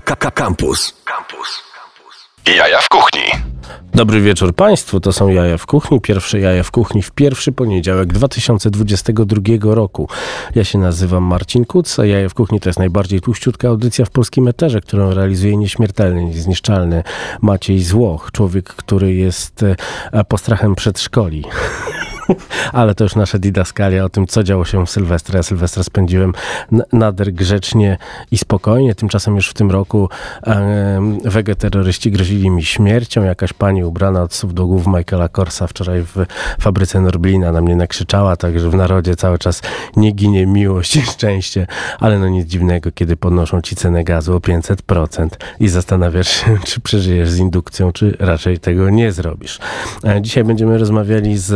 Campus. Campus. Jaja w kuchni. Dobry wieczór Państwu, to są Jaja w Kuchni, pierwsze Jaja w Kuchni w pierwszy poniedziałek 2022 roku. Ja się nazywam Marcin Kuc, a Jaja w Kuchni to jest najbardziej tłuściutka audycja w polskim eterze, którą realizuje nieśmiertelny, niezniszczalny Maciej Złoch, człowiek, który jest e, postrachem przedszkoli. Ale to już nasze didaskalia o tym, co działo się w Sylwestra. Ja Sylwestra spędziłem nader grzecznie i spokojnie. Tymczasem już w tym roku e, wegeterroryści grozili mi śmiercią. Jakaś pani ubrana od słów do głów Michaela Korsa wczoraj w fabryce Norblina na mnie nakrzyczała, także w narodzie cały czas nie ginie miłość i szczęście. Ale no nic dziwnego, kiedy podnoszą ci cenę gazu o 500% i zastanawiasz się, czy przeżyjesz z indukcją, czy raczej tego nie zrobisz. E, dzisiaj będziemy rozmawiali z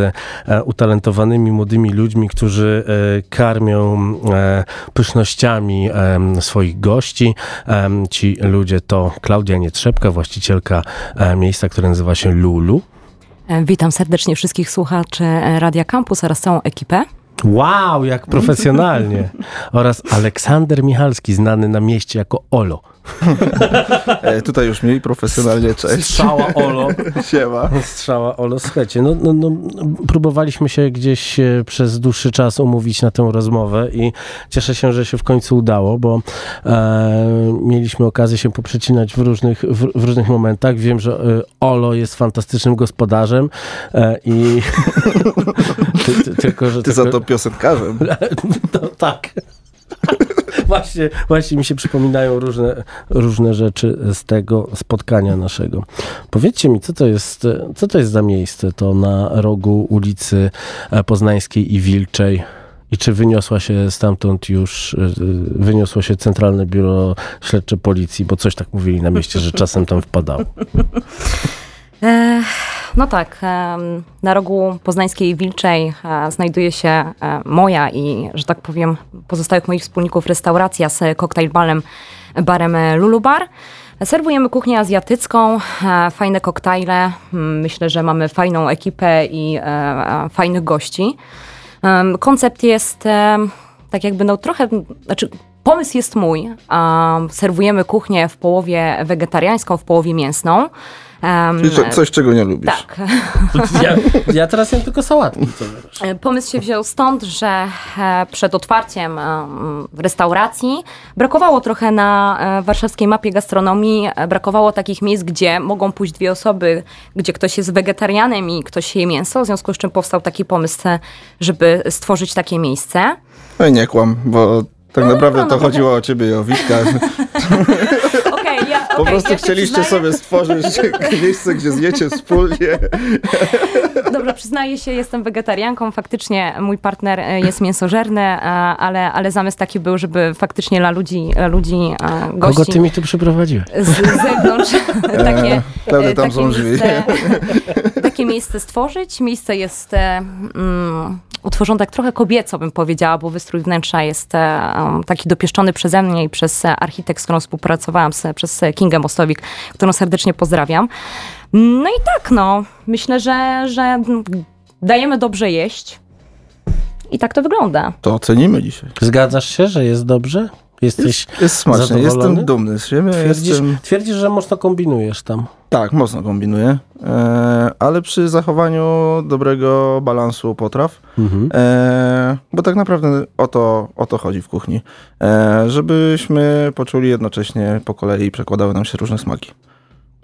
e, utalentowanymi młodymi ludźmi, którzy e, karmią e, pysznościami swoich gości. Ci ludzie to Klaudia Nietrzepka, właścicielka e, miejsca, które nazywa się Lulu. Witam serdecznie wszystkich słuchaczy Radia Campus oraz całą ekipę. Wow, jak profesjonalnie. oraz Aleksander Michalski, znany na mieście jako Olo. e, tutaj już mniej profesjonalnie, cześć. Strzała Olo. Siema. Strzała Olo. Słuchajcie, no, no, no, próbowaliśmy się gdzieś e, przez dłuższy czas umówić na tę rozmowę i cieszę się, że się w końcu udało, bo e, mieliśmy okazję się poprzecinać w różnych, w, w różnych momentach. Wiem, że e, Olo jest fantastycznym gospodarzem e, i ty, ty, tylko, że... Ty tylko... za to piosenkarzem. no, tak. Właśnie, właśnie mi się przypominają różne, różne rzeczy z tego spotkania naszego. Powiedzcie mi, co to jest, co to jest za miejsce to na rogu ulicy Poznańskiej i Wilczej? I czy wyniosła się stamtąd już, wyniosło się Centralne Biuro Śledcze Policji, bo coś tak mówili na mieście, że czasem tam wpadało. No tak, na rogu Poznańskiej Wilczej e, znajduje się e, moja i, że tak powiem, pozostałych moich wspólników restauracja z cocktail balem, barem Lulubar. Serwujemy kuchnię azjatycką, e, fajne koktajle. Myślę, że mamy fajną ekipę i fajnych gości. Koncept jest tak jakby no trochę, znaczy pomysł jest mój. Serwujemy kuchnię w połowie wegetariańską, w połowie mięsną. Um, Czyli co, coś, czego nie lubisz. Tak. Ja, ja teraz jem tylko sałatki. E, pomysł się wziął stąd, że e, przed otwarciem restauracji brakowało trochę na e, warszawskiej mapie gastronomii, brakowało takich miejsc, gdzie mogą pójść dwie osoby, gdzie ktoś jest wegetarianem i ktoś je mięso, w związku z czym powstał taki pomysł, żeby stworzyć takie miejsce. No i nie kłam, bo tak no, naprawdę no, no, to chodziło o ciebie i o Witka. po prostu ja chcieliście sobie stworzyć miejsce, gdzie zjecie wspólnie. Dobrze, przyznaję się, jestem wegetarianką. Faktycznie mój partner e, jest mięsożerny, e, ale, ale zamysł taki był, żeby faktycznie dla ludzi, ludzi e, gości... Kogo ty mi tu przyprowadziłeś? Z, z zewnątrz takie, Pewnie tam są takie miejsce stworzyć. Miejsce jest... Mm, utworzone tak trochę kobieco, bym powiedziała, bo wystrój wnętrza jest um, taki dopieszczony przeze mnie i przez architekt, z którą współpracowałam, przez Kingę Mostowik, którą serdecznie pozdrawiam. No i tak, no, myślę, że, że dajemy dobrze jeść. I tak to wygląda. To ocenimy dzisiaj. Zgadzasz się, że jest dobrze? Jesteś jest, jest smaczne, jestem dumny z siebie. Twierdzisz, jestem... twierdzisz, że mocno kombinujesz tam. Tak, mocno kombinuję, e, ale przy zachowaniu dobrego balansu potraw, mhm. e, bo tak naprawdę o to, o to chodzi w kuchni, e, żebyśmy poczuli jednocześnie po kolei przekładały nam się różne smaki.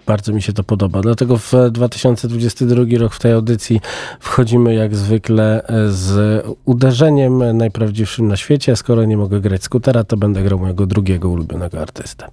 Bardzo mi się to podoba. Dlatego w 2022 rok w tej audycji wchodzimy jak zwykle z uderzeniem najprawdziwszym na świecie. Skoro nie mogę grać skutera, to będę grał mojego drugiego ulubionego artystę.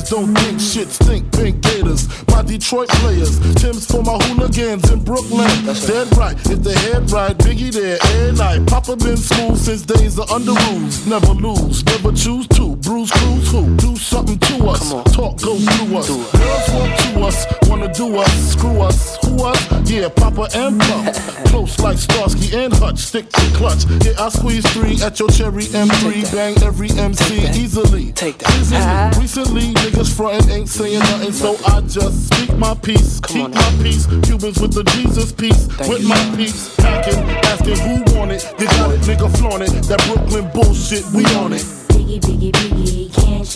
Niggas don't think shit stink pink gators. My Detroit players, Tim's for my hooligans in Brooklyn. That's Dead right, if the head right, Biggie there every night. Papa been smooth since days of under rules. Never lose, never choose to. Bruce Cruz who do something to us. Talk go through us. Girls want to us, wanna do us, screw us, who us? Yeah, Papa and Pump. Close like Starsky and Hutch, stick to clutch. Yeah, I squeeze three at your cherry M3, bang every MC easily. Take that. Easily. Recently, niggas frontin' ain't saying nothing, so I just speak my peace, keep my peace. Cubans with the Jesus peace, with my peace. Packing, asking who want it. You got it, nigga flaunt it. That Brooklyn bullshit, we on it. Biggie, biggie, biggie, can't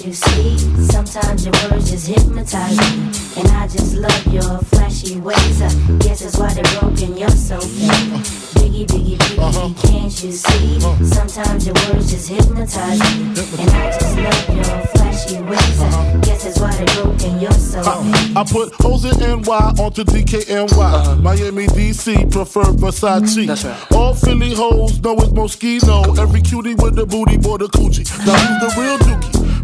you see? Sometimes your words just hypnotize me. And I just love your flashy ways. I guess that's why they're broken, you're so fake. Biggie, biggie, biggie, uh-huh. can't you see? Uh-huh. Sometimes your words just hypnotize me. And I just love your flashy ways. I uh-huh. guess that's why they're broken, you're so uh, fake. I put hoes in NY onto DKNY. Miami, DC, prefer Versace. Mm-hmm. That's right. All Philly hoes know it's Moschino. Every cutie with the booty, boy, the coochie. Now who's the real dookie?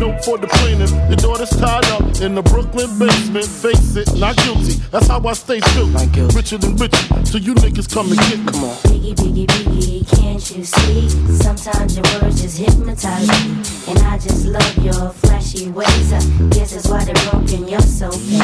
note for the plaintiff. Your daughter's tied up in the Brooklyn basement. Face it, not guilty. That's how I stay guilty. Richer than richer, so you niggas come and get me. Come on. Biggie, biggie, biggie, can't you see? Sometimes your words just hypnotize me. And I just love your flashy ways. I guess that's why they're broken, you're so fake.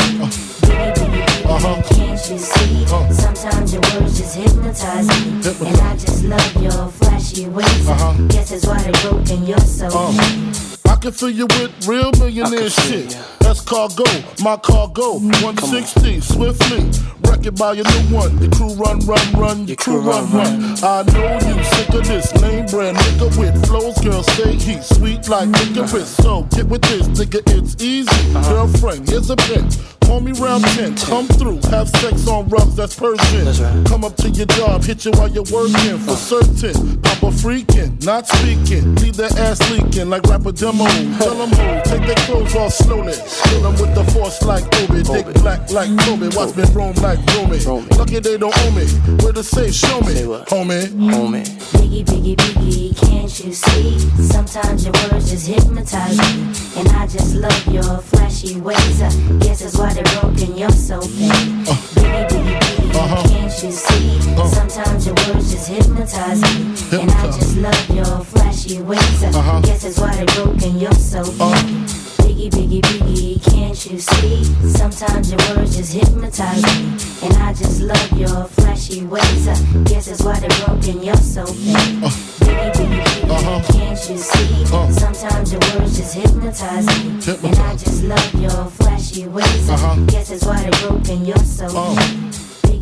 Biggie, biggie, biggie, uh-huh. can't you see? Uh-huh. Sometimes your words just hypnotize me. And I just love your flashy ways. I uh-huh. guess that's why they're broken, you're so fake. Uh. I can fill you with real millionaire shit. ya. That's cargo, my cargo, 160, swiftly. Wreck it by your new one. Your crew run, run, run, your crew run, run. I know you sick of this lame brand nigga with flows, girl. Say he sweet like licorice. So get with this, nigga, it's easy. Girlfriend, here's a bitch. Call me round 10, come through, have sex on rugs, that's Persian. That's right. Come up to your job, hit you while you're working for certain. Papa freaking, not speaking. Leave that ass leaking like rapper demo. Tell them who, take their clothes off slowly. Kill them with the force like Obi. Dick black like Kobe. Watch me roam like Romy. Romy. Lucky they don't owe me. Where to say, show me, Say what? homie. Homie. Biggie, biggie, biggie, can't you see? Sometimes your words just hypnotize me. And I just love your flashy ways. I guess that's why they're broken, you're so fake. Biggie, oh. biggie, biggie, uh-huh. can't you see? Oh. Sometimes your words just hypnotize me. And I just love your flashy ways. I uh-huh. guess that's why they're broken, you're so fake. Uh-huh. Biggie, biggie, biggie, can't you see? Sometimes your words just hypnotize me. And I just love your flashy ways. I guess that's why they're broken, you're so fake. Uh, biggie, biggie, biggie, uh-huh. can't you see? Uh-huh. Sometimes your words just hypnotize me. And I just love your flashy ways. I uh-huh. guess that's why they're broken, you're so fake. Oh.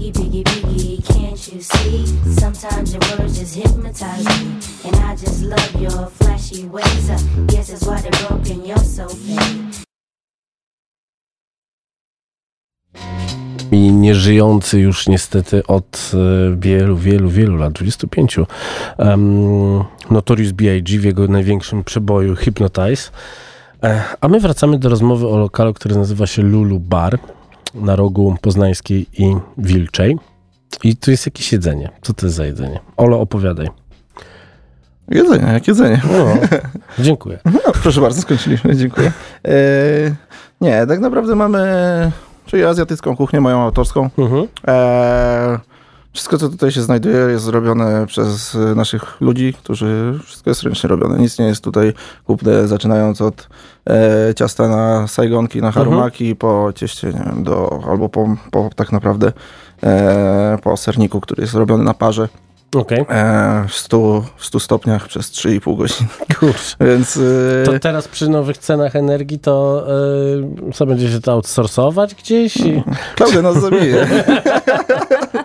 Biggie, biggie, biggie, can't you see? Sometimes your words just hypnotize me. And I just love your flashy ways. Guess that's why they're broken, you're so i nieżyjący już niestety od e, wielu, wielu, wielu lat, 25. Um, Notorious B.I.G. w jego największym przeboju Hypnotize. E, A my wracamy do rozmowy o lokalu, który nazywa się Lulu Bar na rogu Poznańskiej i Wilczej. I tu jest jakieś jedzenie. Co to jest za jedzenie? Olo, opowiadaj. Jedzenie, jak jedzenie. No, dziękuję. No, proszę bardzo, skończyliśmy, dziękuję. E, nie, tak naprawdę mamy, czyli azjatycką kuchnię, moją autorską. Mhm. E, wszystko, co tutaj się znajduje, jest zrobione przez e, naszych ludzi, którzy wszystko jest ręcznie robione. Nic nie jest tutaj kupne, zaczynając od e, ciasta na sajgonki, na harumaki, po cieście, nie wiem, do, albo po, po tak naprawdę e, po serniku, który jest robiony na parze Okej. e, w 100, w 100 stopniach przez 3,5 godziny. Kurczę. Więc e, To teraz przy nowych cenach energii to yy, co będzie się to outsourcować gdzieś? I... Klaudia nas zabije.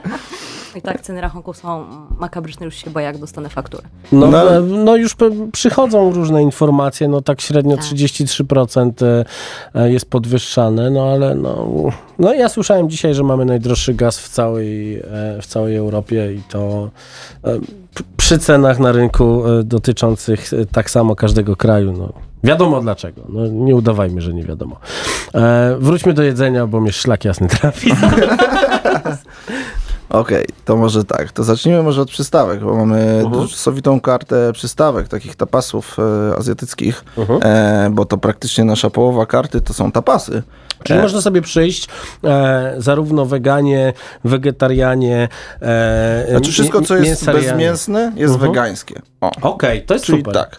I tak ceny rachunków są makabryczne, już się boję, jak dostanę fakturę. No, No. no już przychodzą różne informacje, no tak średnio Tak. 33% e, e, jest podwyższane, no ale no, no ja słyszałem dzisiaj, że mamy najdroższy gaz w całej, e, w całej Europie i to przy cenach na rynku dotyczących tak samo każdego kraju, no. Wiadomo dlaczego, no nie udawajmy, że nie wiadomo. E, wróćmy do jedzenia, bo mnie szlak jasny trafi. Okej, to może tak. To zacznijmy może od przystawek, bo mamy Mhm. dużo sowitą kartę przystawek, takich tapasów e, azjatyckich, Mhm. e, bo to praktycznie nasza połowa karty to są tapasy. Czyli E, można sobie przyjść e, zarówno weganie, wegetarianie. E, Znaczy wszystko, co jest bezmięsne, jest Mhm. wegańskie. O. Okej, to jest Czyli super. tak,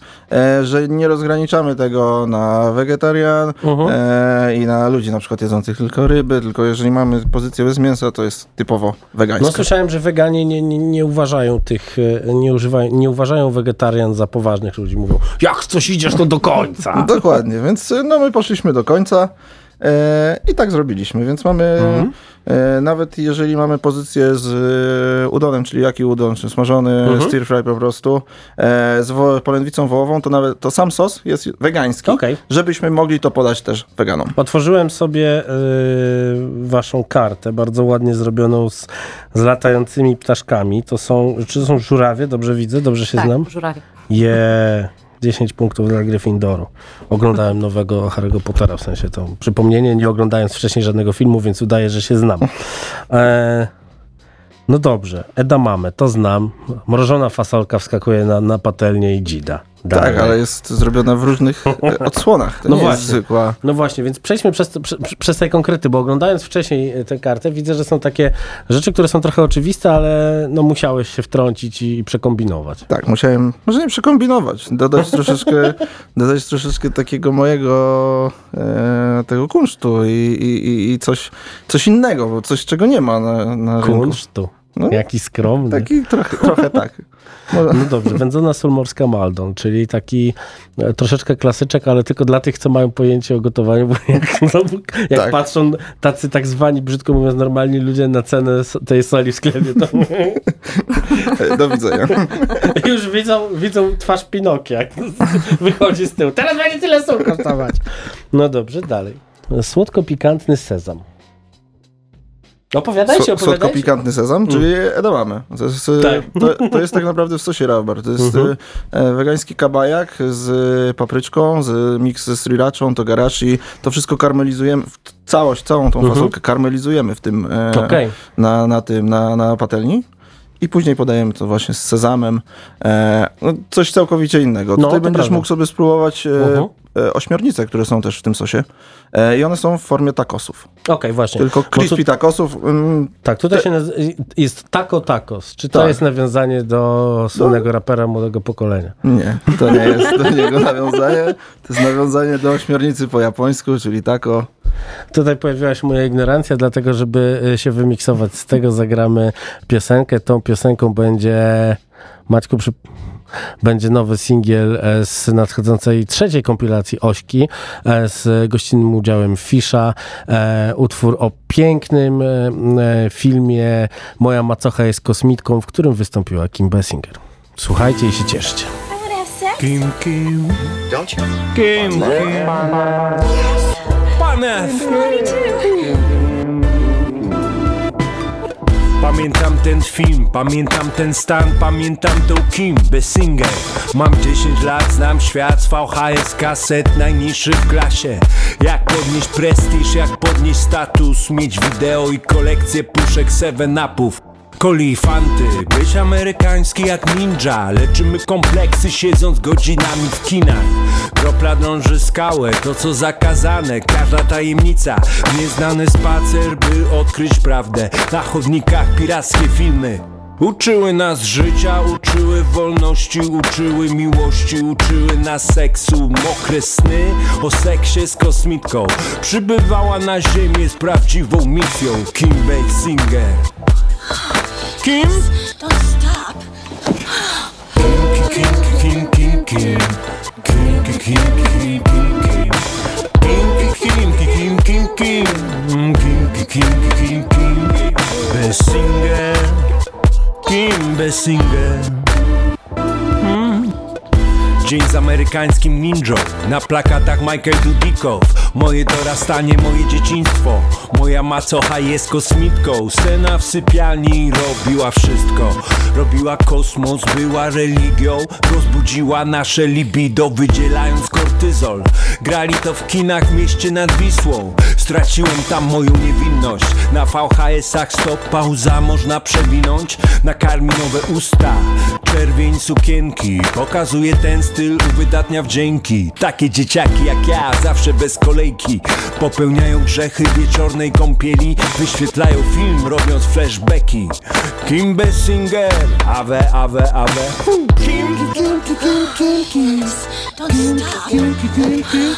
że nie rozgraniczamy tego na wegetarian Mhm. e, i na ludzi na przykład jedzących tylko ryby, tylko jeżeli mamy pozycję bez mięsa, to jest typowo wegańska. No słyszałem, że weganie nie, nie, nie uważają tych, e, nie, używają, nie uważają wegetarian za poważnych ludzi. Mówią, jak coś idziesz, to do końca. Dokładnie, więc no my poszliśmy do końca e, i tak zrobiliśmy, więc mamy Mhm. E, nawet jeżeli mamy pozycję z e, udonem, czyli jaki udon, czy smażony Mhm. stir fry po prostu, e, z wo- polędwicą wołową, to nawet to sam sos jest wegański, Okej. żebyśmy mogli to podać też weganom. Otworzyłem sobie y, waszą kartę, bardzo ładnie zrobioną z, z latającymi ptaszkami. To są, czy to są żurawie? Dobrze widzę? Dobrze się tak, znam? żurawie. Je 10 punktów dla Gryffindoru. Oglądałem nowego Harry'ego Pottera, w sensie to przypomnienie, nie oglądając wcześniej żadnego filmu, więc udaje, że się znam. E, no dobrze, Eda mamy, to znam. Mrożona fasolka wskakuje na, na patelnię i dzida. Dalej. Tak, ale jest zrobiona w różnych e, odsłonach. To No właśnie. zwykła. No właśnie, więc przejdźmy przez, prze, przez te konkrety, bo oglądając wcześniej e, tę kartę, widzę, że są takie rzeczy, które są trochę oczywiste, ale no musiałeś się wtrącić i, i przekombinować. Tak, musiałem, może nie przekombinować, dodać troszeczkę, dodać troszeczkę takiego mojego e, tego kunsztu i, i, i- coś, coś innego, bo coś, czego nie ma na, na rynku. No. Jaki skromny. Taki trochę, trochę tak. No dobrze, wędzona sól morska Maldon, czyli taki e, troszeczkę klasyczek, ale tylko dla tych, co mają pojęcie o gotowaniu, bo jak, no, jak Tak. patrzą tacy tak zwani, brzydko mówiąc, normalni ludzie na cenę tej soli w sklepie, to do widzenia. już widzą, widzą twarz Pinokia, jak wychodzi z tyłu. Teraz będzie tyle sól kosztować. No dobrze, dalej. Słodko-pikantny sezam. Opowiadajcie, So, opowiadajcie. Słodko-pikantny sezam, czyli edamame. To jest, e, Tak. to, to jest tak naprawdę w sosie rabar. To jest Mhm. e, wegański kabajak z papryczką, z miks ze srirachą, togarashi. To wszystko karmelizujemy, całość, całą tą Mhm. fasolkę karmelizujemy w tym, e, Okej. na, na tym, na, na patelni. I później podajemy to właśnie z sezamem. E, no, coś całkowicie innego. No, Tutaj to będziesz prawda. mógł sobie spróbować e, Mhm. e, ośmiornice, które są też w tym sosie. E, I one są w formie tacosów. Okej, właśnie. Tylko crispy tacosów. Mm, Tak, tutaj się naz- jest Taco Tacos. Czy to Tak. jest nawiązanie do słynnego rapera młodego pokolenia? Nie, to nie jest do niego nawiązanie. To jest nawiązanie do ośmiornicy po japońsku, czyli taco. Tutaj pojawiła się moja ignorancja, dlatego żeby y, się wymiksować z tego zagramy piosenkę. Tą piosenką będzie Maćku przy... Będzie nowy singiel e, z nadchodzącej trzeciej kompilacji Ośki e, z gościnnym udziałem Fisza. E, utwór o pięknym filmie Moja macocha jest kosmitką, w którym wystąpiła Kim Basinger. Słuchajcie i się cieszcie. Kim Kim. Don't you? Kim Kim. Panef. Pamiętam ten film, pamiętam ten stan, pamiętam tą Kim Basinger Mam 10 lat, znam świat z VHS kaset najniższy w klasie. Jak podnieść prestiż, jak podnieść status? Mieć wideo i kolekcję puszek 7-upów Coli i fanty, być amerykański jak ninja. Leczymy kompleksy siedząc godzinami w kinach. Kropla drąży skałę, to co zakazane Każda tajemnica, nieznany spacer by odkryć prawdę. Na chodnikach pirackie filmy. Uczyły nas życia, uczyły wolności, uczyły miłości, uczyły nas seksu, mokre sny o seksie z kosmitką. Przybywała na ziemię z prawdziwą misją. Kim Basinger. Kim? Don't stop. Kim, Kim, Kim, Kim, Kim. Kim, Kim, Kim, Kim, Kim, Kim. Kim, Kim, Kim, Kim, Kim. Mm, Kim, Kim, Kim, Kim, Kim. Basinger. Kim Basinger. Dzień z amerykańskim ninją. Na plakatach Michael Dudikow. Moje dorastanie, moje dzieciństwo. Moja macocha jest kosmitką. Scena w sypialni robiła wszystko. Robiła kosmos, była religią. Rozbudziła nasze libido Wydzielając kortyzol. Grali to w kinach w mieście nad Wisłą. Straciłem tam moją niewinność. Na VHS-ach stop pauza można przewinąć. Nakarmi nowe usta. Czerwień sukienki Pokazuje ten styl uwydatnia wdzięki. Takie dzieciaki jak ja Zawsze bez kolejki. Popełniają grzechy wieczornej kąpieli Wyświetlają film robiąc flashbacki. Kim Basinger Awe, awe, awe. Kim, Kim, Kim, Kim, Kim, Kim Kim, Kim, Kim, Kim,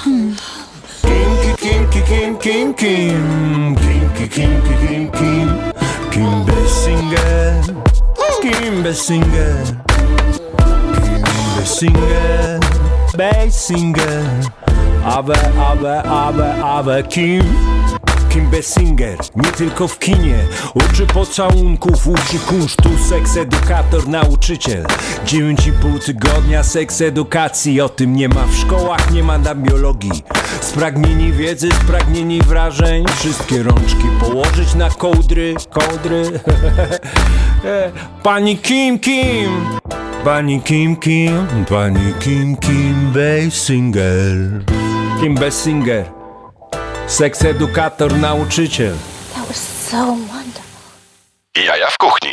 Kim, Kim, Kim, Kim, Kim, Kim, Kim, Kim Basinger, Kim Basinger, Kim Basinger, Basinger, Awe, awe, awe, awe, Kim. Kim Basinger, nie tylko w kinie. Uczy pocałunków, uczy kunsztu Seks edukator, nauczyciel. 9,5 tygodnia seks edukacji O tym nie ma w szkołach, nie ma na biologii. Spragnieni wiedzy, spragnieni wrażeń Wszystkie rączki położyć na kołdry Kołdry. Pani Kim Kim Pani Kim Kim Pani Kim Kim Basinger Kim Basinger Seks edukator, nauczyciel. That was so wonderful. Jaja w kuchni.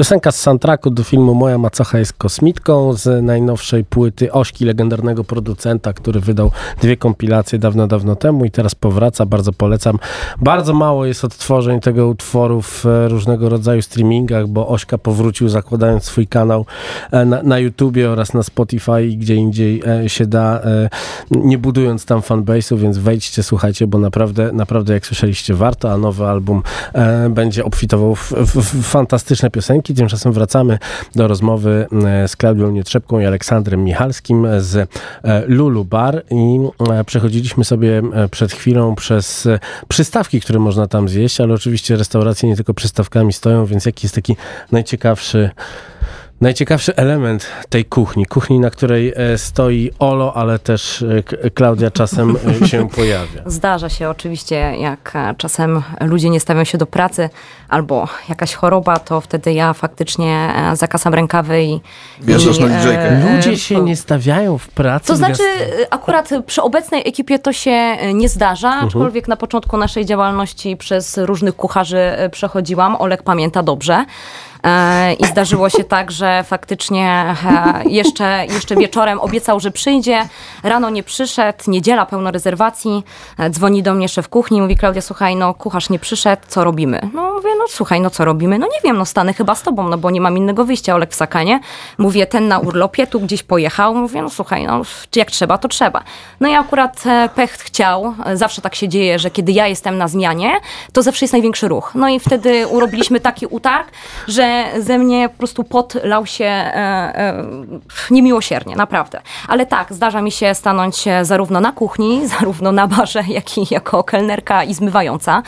Piosenka z soundtracku do filmu Moja macocha jest kosmitką z najnowszej płyty Ośki, legendarnego producenta, który wydał dwie kompilacje dawno, dawno temu i teraz powraca. Bardzo polecam. Bardzo mało jest odtworzeń tego utworu w różnego rodzaju streamingach, bo Ośka powrócił zakładając swój kanał e, na, na YouTubie oraz na Spotify i gdzie indziej e, się da, e, nie budując tam fanbase'u, więc wejdźcie, słuchajcie, bo naprawdę, naprawdę jak słyszeliście warto, a nowy album będzie obfitował w, w, w fantastyczne piosenki. Tymczasem wracamy do rozmowy e, z Klaudią Nietrzepką i Aleksandrem Michalskim z e, Lulu Bar i e, przechodziliśmy sobie przed chwilą przez przystawki, które można tam zjeść, ale oczywiście restauracje nie tylko przystawkami stoją, więc jaki jest taki najciekawszy Najciekawszy element tej kuchni, kuchni, na której e, stoi Olo, ale też e, Klaudia czasem e, się pojawia. Zdarza się oczywiście, jak czasem ludzie nie stawią się do pracy albo jakaś choroba, to wtedy ja faktycznie zakasam rękawy i... Bierzesz i, na e, Ludzie się nie stawiają w pracy. To znaczy, akurat przy obecnej ekipie to się nie zdarza, aczkolwiek na początku naszej działalności przez różnych kucharzy przechodziłam. Olek pamięta dobrze. E, I zdarzyło się tak, że faktycznie e, jeszcze, jeszcze wieczorem obiecał, że przyjdzie. Rano nie przyszedł, niedziela pełno rezerwacji. E, Dzwoni do mnie szef kuchni, mówi Klaudia, słuchaj, no kucharz nie przyszedł, co robimy? No mówię, no słuchaj, no co robimy? No nie wiem, no stanę chyba z tobą, no bo nie mam innego wyjścia, Olek w Sakanie. Mówię, ten na urlopie, tu gdzieś pojechał. Mówię, no słuchaj, no jak trzeba, to trzeba. No i akurat pech chciał, zawsze tak się dzieje, że kiedy ja jestem na zmianie, to zawsze jest największy ruch. No i wtedy urobiliśmy taki utarg, że ze mnie po prostu pot lał się e, e, niemiłosiernie, naprawdę. Ale tak, zdarza mi się stanąć e, zarówno na kuchni, zarówno na barze, jak i jako kelnerka i zmywająca.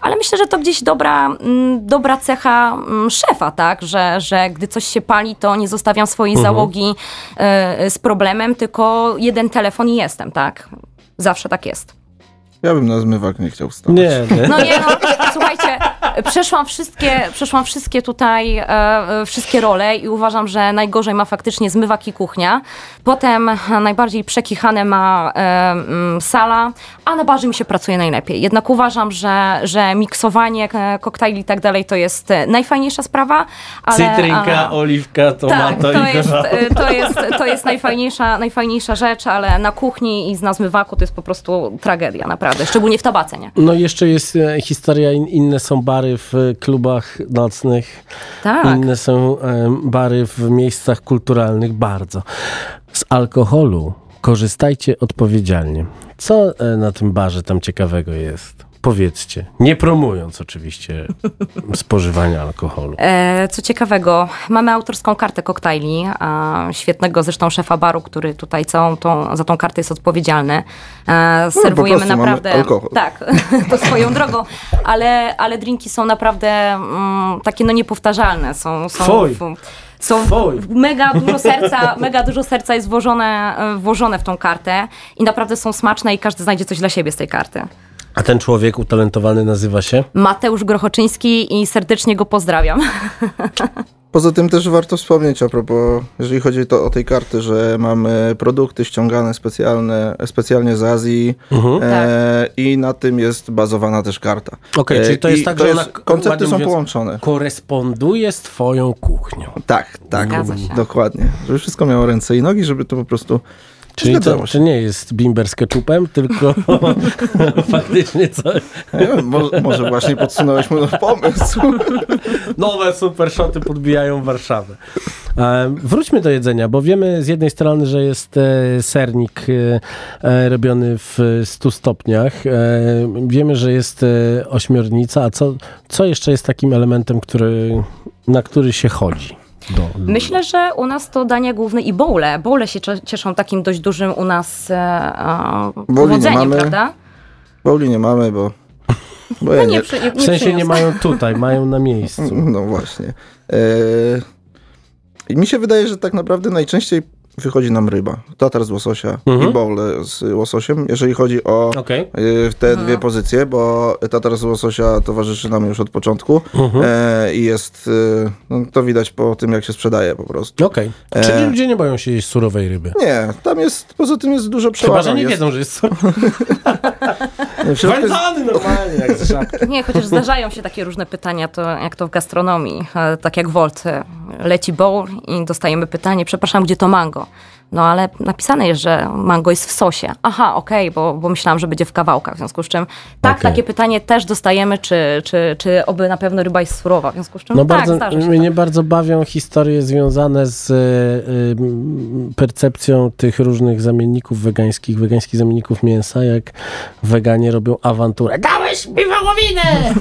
Ale myślę, że to gdzieś dobra, mm, dobra cecha mm, szefa, tak, że, że gdy coś się pali, to nie zostawiam swojej załogi e, z problemem, tylko jeden telefon i jestem, tak. Zawsze tak jest. Ja bym na zmywak nie chciał wstawać. Nie, nie. No nie, no, słuchajcie, przeszłam wszystkie, przeszłam wszystkie tutaj, e, e, wszystkie role i uważam, że najgorzej ma faktycznie zmywak i kuchnia. Potem najbardziej przekichane ma e, mm, sala, a na barze mi się pracuje najlepiej. Jednak uważam, że, że miksowanie e, koktajli i tak dalej to jest e, najfajniejsza sprawa. Ale, Cytrynka, ale, oliwka, tak, tomato to i jest, to jest, to jest najfajniejsza, najfajniejsza rzecz, ale na kuchni i na zmywaku to jest po prostu tragedia, naprawdę. Szczególnie w tabace, nie? No jeszcze jest historia, in, inne są bary w e, klubach nocnych, Tak. inne są bary w miejscach kulturalnych, bardzo. Z alkoholu korzystajcie odpowiedzialnie. Co e, na tym barze tam ciekawego jest? Powiedzcie, nie promując oczywiście spożywania alkoholu. E, Co ciekawego, mamy autorską kartę koktajli, a świetnego zresztą szefa baru, który tutaj całą tą, za tą kartę jest odpowiedzialny. E, Serwujemy prostu mamy naprawdę. alkohol. Tak, to swoją drogą, ale, ale drinki są naprawdę mm, takie no niepowtarzalne. Są, są, są mega dużo serca, mega dużo serca jest włożone, e, włożone w tą kartę i naprawdę są smaczne i każdy znajdzie coś dla siebie z tej karty. A ten człowiek utalentowany nazywa się? Mateusz Grochoczyński i serdecznie go pozdrawiam. Poza tym też warto wspomnieć a propos, jeżeli chodzi to o tej karty, że mamy produkty ściągane specjalne, specjalnie z Azji Mhm. e, i na tym jest bazowana też karta. Okej, E, czyli to i jest tak, że ona, koncepty są mówiąc, połączone. Koresponduje z twoją kuchnią. Tak, tak, Zgadza się. dokładnie. Żeby wszystko miało ręce i nogi, żeby to po prostu Czyli to, to nie jest bimber z ketchupem, tylko faktycznie coś. Nie może, może właśnie podsunąłeś mu pomysł. Nowe super shoty podbijają Warszawę. Wróćmy do jedzenia, bo wiemy z jednej strony, że jest e, sernik e, e, robiony w 100 stopniach. Wiemy, że jest ośmiornica, a co, co jeszcze jest takim elementem, który, na który się chodzi? Do? Myślę, że u nas to dania główne i bowle. Bowle się cieszą takim dość dużym u nas e, e, nie powodzeniem, mamy. prawda? Bauli nie mamy, bo... bo ja No nie, nie, przy, nie W sensie nie mają tutaj, mają na miejscu. No właśnie. E, i mi się wydaje, że tak naprawdę najczęściej wychodzi nam ryba. Tatar z łososia Mhm. i bowle z łososiem, jeżeli chodzi o Okej. y, te dwie pozycje, bo tatar z łososia towarzyszy nam już od początku Mhm. e, i jest, y, no, to widać po tym, jak się sprzedaje po prostu. Okej. E. Czyli ludzie nie boją się jeść surowej ryby. Nie, tam jest, poza tym jest dużo Chyba, przełamów. że nie jest, wiedzą, że jest surowa. w środku jest, Wędzony normalnie, jak z żabki. Nie, chociaż zdarzają się takie różne pytania, to jak to w gastronomii. E, Tak jak Volt, e, leci bowl i dostajemy pytanie, przepraszam, gdzie to mango? No ale napisane jest, że mango jest w sosie. Aha, okej, bo, bo myślałam, że będzie w kawałkach, w związku z czym tak, Okej. takie pytanie też dostajemy, czy, czy, czy oby na pewno ryba jest surowa, w związku z czym No tak, bardzo, mnie tak. bardzo bawią historie związane z y, y, percepcją tych różnych zamienników wegańskich, wegańskich zamienników mięsa, jak weganie robią awanturę. Dałeś mi wołowinę!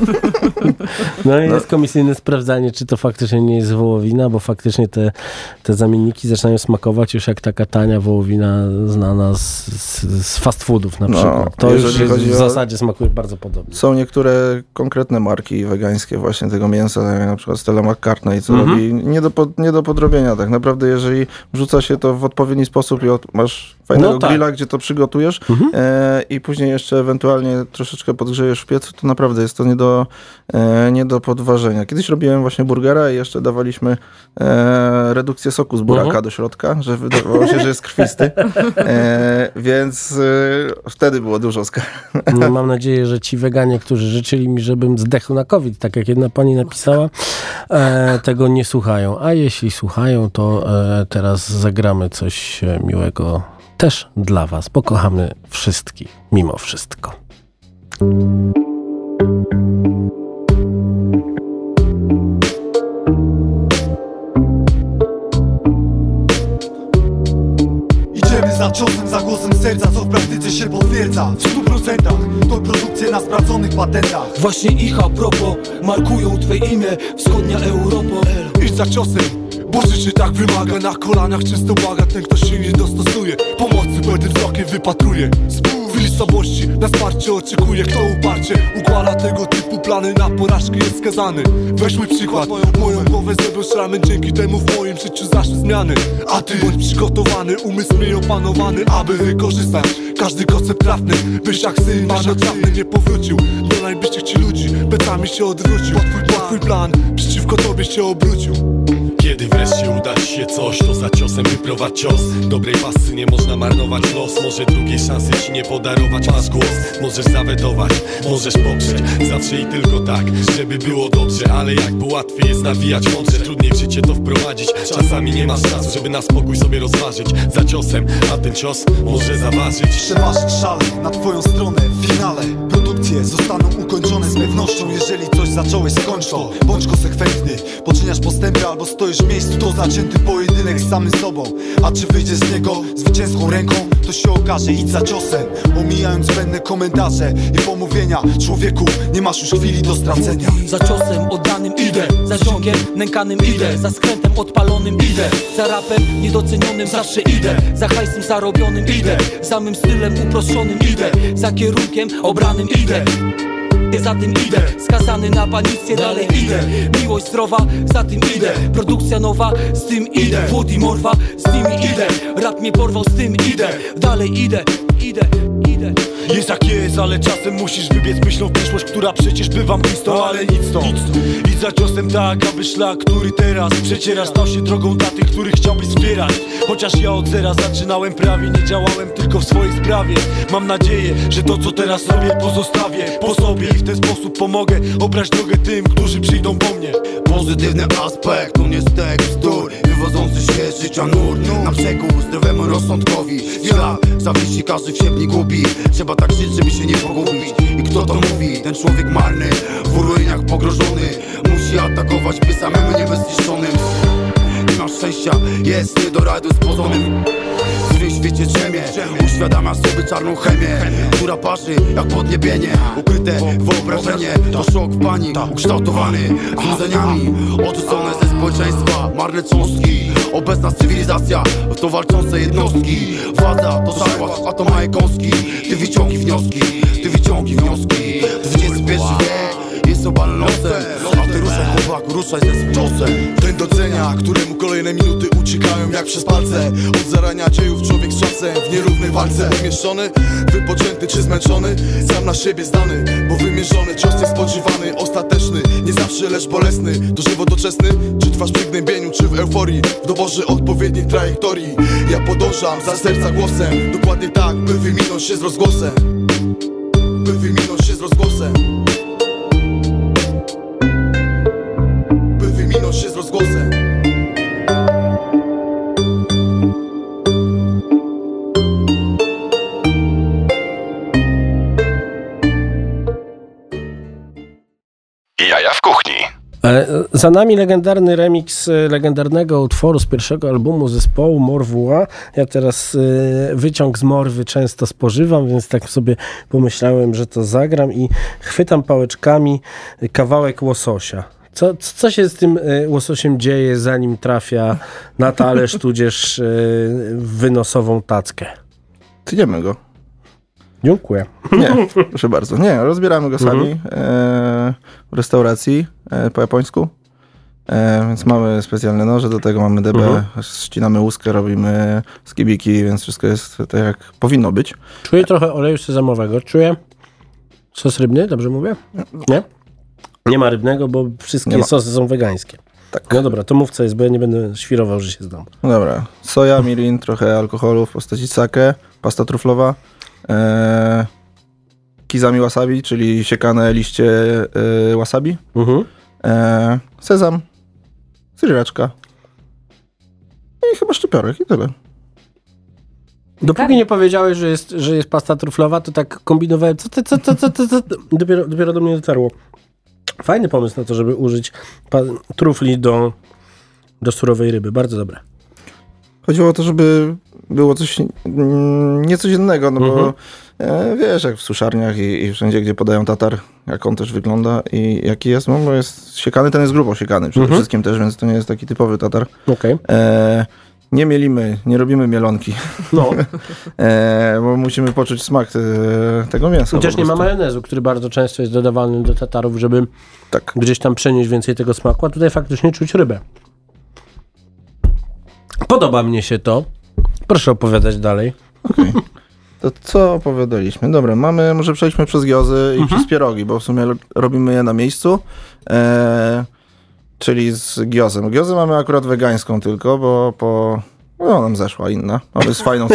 no i jest komisyjne sprawdzanie, czy to faktycznie nie jest wołowina, bo faktycznie te, te zamienniki zaczynają smakować już jak taka tania wołowina znana z, z, z fast foodów na No, przykład. to już jest, w o- zasadzie smakuje bardzo podobnie. Są niektóre konkretne marki wegańskie właśnie tego mięsa, jak na przykład Stella McCartney, co Mhm. robi nie do, nie do podrobienia. Tak naprawdę, jeżeli wrzuca się to w odpowiedni sposób i od, masz fajnego No tak. grilla, gdzie to przygotujesz e, i później jeszcze ewentualnie troszeczkę podgrzejesz w piecu, to naprawdę jest to nie do, e, nie do podważenia. Kiedyś robiłem właśnie burgera i jeszcze dawaliśmy e, redukcję soku z buraka Mhm. do środka, że wydawało się, że jest krwisty. E, więc e, wtedy było dużo skarg. No, mam nadzieję, że ci weganie, którzy życzyli mi, żebym zdechł na COVID, tak jak jedna pani napisała, e, tego nie słuchają. A jeśli słuchają, to teraz zagramy coś miłego też dla was, bo kochamy wszystkich, mimo wszystko. Idziemy za ciosem, za głosem serca, co w praktyce się potwierdza. W stu procentach to produkcja na sprawdzonych patentach. Właśnie ich a propos markują twe imię. Wschodnia Europa Idź za ciosem, bo życie tak wymaga Na kolanach czysto błaga, ten kto się nie dostosuje. Pomocy będę wzrokiem wypatruje. W chwili słabości na wsparcie oczekuje Kto uparcie układa tego typu plany Na porażkę jest skazany. Weź mój przykład, moją głowę zrobią szramy Dzięki temu w moim życiu zaszły zmiany. A ty bądź przygotowany, umysł miej opanowany Aby wykorzystać każdy koncept trafny Byś jak syn marnotrawny nie powrócił Do najbliższych ci ludzi, plecami się odwrócił. Twój plan, twój plan przeciwko tobie się obrócił. Kiedy wreszcie uda ci się coś, to za ciosem wyprowadź cios. Dobrej pasy nie można marnować los Może drugiej szansy ci nie podarować. Masz głos, możesz zawetować, możesz poprzeć. Zawsze i tylko tak, żeby było dobrze Ale jakby łatwiej jest nawijać mądrze. Trudniej w życie to wprowadzić. Czasami nie masz czasu, żeby na spokój sobie rozważyć. Za ciosem, a ten cios może zaważyć Przeważyć szale na twoją stronę w finale. Produkcje zostaną ukończone z pewnością Jeżeli coś zacząłeś skończ to. Bądź konsekwentny, poczyniasz postępy albo stoisz w miejscu To zacięty pojedynek z samym sobą. A czy wyjdziesz z niego zwycięską ręką? To się okaże, idź za ciosem Omijając zbędne komentarze i pomówienia. Człowieku, nie masz już chwili do stracenia. Za ciosem oddanym idę Za ciągiem nękanym idę Za skrętem odpalonym idę Za rapem niedocenionym zawsze idę Za hajsem zarobionym idę Za mym stylem uproszczonym idę. Za kierunkiem obranym idę. Za tym idę, skazany na panicję dalej idę. Miłość zdrowa, za tym idę. Produkcja nowa, z tym idę. Włód i morwa, z nimi idę. Rap mnie porwał, z tym idę. Dalej idę, idę, idę Jest jak jest, ale czasem musisz wybiec myślą w przyszłość, która przecież bywa mglistą, ale nic to Idź za ciosem tak, aby szlak, który teraz przeciera Stał się drogą dla tych, których chciałbyś wspierać. Chociaż ja od zera zaczynałem prawie, nie działałem tylko w swojej sprawie. Mam nadzieję, że to co teraz robię pozostawię po sobie I w ten sposób pomogę obrać drogę tym, którzy przyjdą po mnie. Pozytywny aspekt to nie stek bzdur Wywodzący się z życia nur Na przekór zdrowemu rozsądkowi Ślad zawiści, każdy w siebie gubi. Trzeba tak żyć, żeby się nie pogubić. I kto to mówi? Ten człowiek marny W ruinach pogrożony. Musi atakować, by samemu nie być zniszczonym masz szczęścia, jest nie do rady z pozonem w tym świecie drzemie Uświadamia sobie czarną chemię Która parzy jak podniebienie. Ukryte wyobrażenie To szok w pani ukształtowany Złudzeniami. Odrzucone ze społeczeństwa Marne cząstki. Obecna cywilizacja To walczące jednostki. Władza to zakład, a to kąski. Ty wyciągi wnioski Ty wyciągi wnioski. XXI wiek Obalny losem. A ty ruszaj chłopak, ruszaj ze swym losem. Ten docenia, któremu kolejne minuty uciekają jak przez palce. Od zarania dziejów człowiek z czasem w nierównej walce. Umieszczony, wypoczęty czy zmęczony Sam na siebie zdany, bo wymierzony Cios spodziewany, ostateczny Nie zawsze lecz bolesny, to żywo doczesny Czy trwasz w przygnębieniu, czy w euforii W doborze odpowiedniej trajektorii. Ja podążam za serca głosem Dokładnie tak, by wyminąć się z rozgłosem. By wyminąć się z rozgłosem Za nami legendarny remix e, legendarnego utworu z pierwszego albumu zespołu Morwua. Ja teraz e, wyciąg z Morwy często spożywam, więc tak sobie pomyślałem, że to zagram i chwytam pałeczkami kawałek łososia. Co, co się z tym e, łososiem dzieje, zanim trafia na talerz, tudzież wynosową tackę? Tniemy go. Dziękuję. Nie, proszę bardzo. Nie, rozbieramy go sami Mhm. e, w restauracji e, po japońsku. E, więc mamy specjalne noże, do tego mamy DB, Mhm. ścinamy łuskę, robimy skibiki, więc wszystko jest tak jak powinno być. Czuję trochę oleju sezamowego. Czuję sos rybny, dobrze mówię? Nie? Nie ma rybnego, bo wszystkie sosy są wegańskie. Tak. No dobra, to mów co jest, bo ja nie będę świrował, że się znam. No dobra, soja, mirin, trochę alkoholu w postaci sake, pasta truflowa, e, kizami wasabi, czyli siekane liście e, wasabi, Mhm. e, sezam, sriraczka i chyba szczypiorek i tyle. Dopóki nie powiedziałeś, że jest, że jest pasta truflowa, to tak kombinowałem, co, ty, co, co, co, co, co, dopiero, dopiero do mnie dotarło. Fajny pomysł na to, żeby użyć pa- trufli do, do surowej ryby. Bardzo dobre. Chodziło o to, żeby było coś mm, niecodziennego, no Mhm. bo e, wiesz, jak w suszarniach i, i wszędzie, gdzie podają tatar, jak on też wygląda i jaki jest, no bo jest siekany, ten jest grubo siekany przede Mhm. wszystkim też, więc to nie jest taki typowy tatar. Okej. E, nie mielimy, nie robimy mielonki, No. e, bo musimy poczuć smak te, tego mięsa. Po nie ma majonezu, który bardzo często jest dodawany do tatarów, żeby Tak. gdzieś tam przenieść więcej tego smaku, a tutaj faktycznie czuć rybę. Podoba mnie się to. Proszę opowiadać dalej. Okej. To co opowiadaliśmy? Dobra, mamy, może przejdźmy przez giozy i Mhm. przez pierogi, bo w sumie robimy je na miejscu. E, czyli z giozem. Giozę mamy akurat wegańską tylko, bo po... No, nam zeszła inna. Mamy z fajną...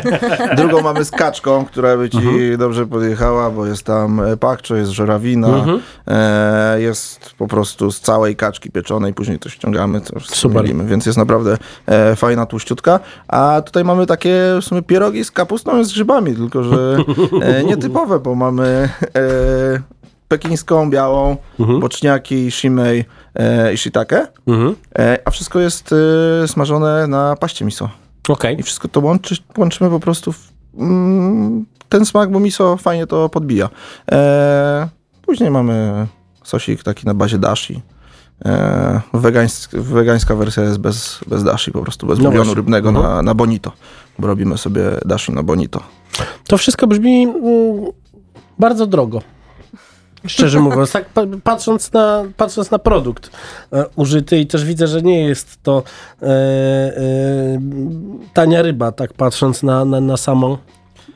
Drugą mamy z kaczką, która by ci Mhm. dobrze podjechała, bo jest tam e, pakczo, jest żurawina, Mhm. e, jest po prostu z całej kaczki pieczonej, później to ściągamy, to Super. więc jest naprawdę e, fajna, tłuściutka. A tutaj mamy takie w sumie pierogi z kapustą i z grzybami, tylko że e, nietypowe, bo mamy e, pekińską, białą, Mhm. boczniaki, shimei e, i shiitake, Mhm. e, a wszystko jest e, smażone na paście miso. Okej. I wszystko to łączy, łączymy po prostu w mm, ten smak, bo miso fajnie to podbija. E, później mamy sosik taki na bazie dashi. E, wegańsk, wegańska wersja jest bez, bez dashi, po prostu bez No bulionu rybnego Mhm. na, na bonito, bo robimy sobie dashi na bonito. To wszystko brzmi mm, bardzo drogo. Szczerze mówiąc, tak pa- patrząc na, patrząc na produkt e, użyty i też widzę, że nie jest to e, e, tania ryba, tak patrząc na, na, na samą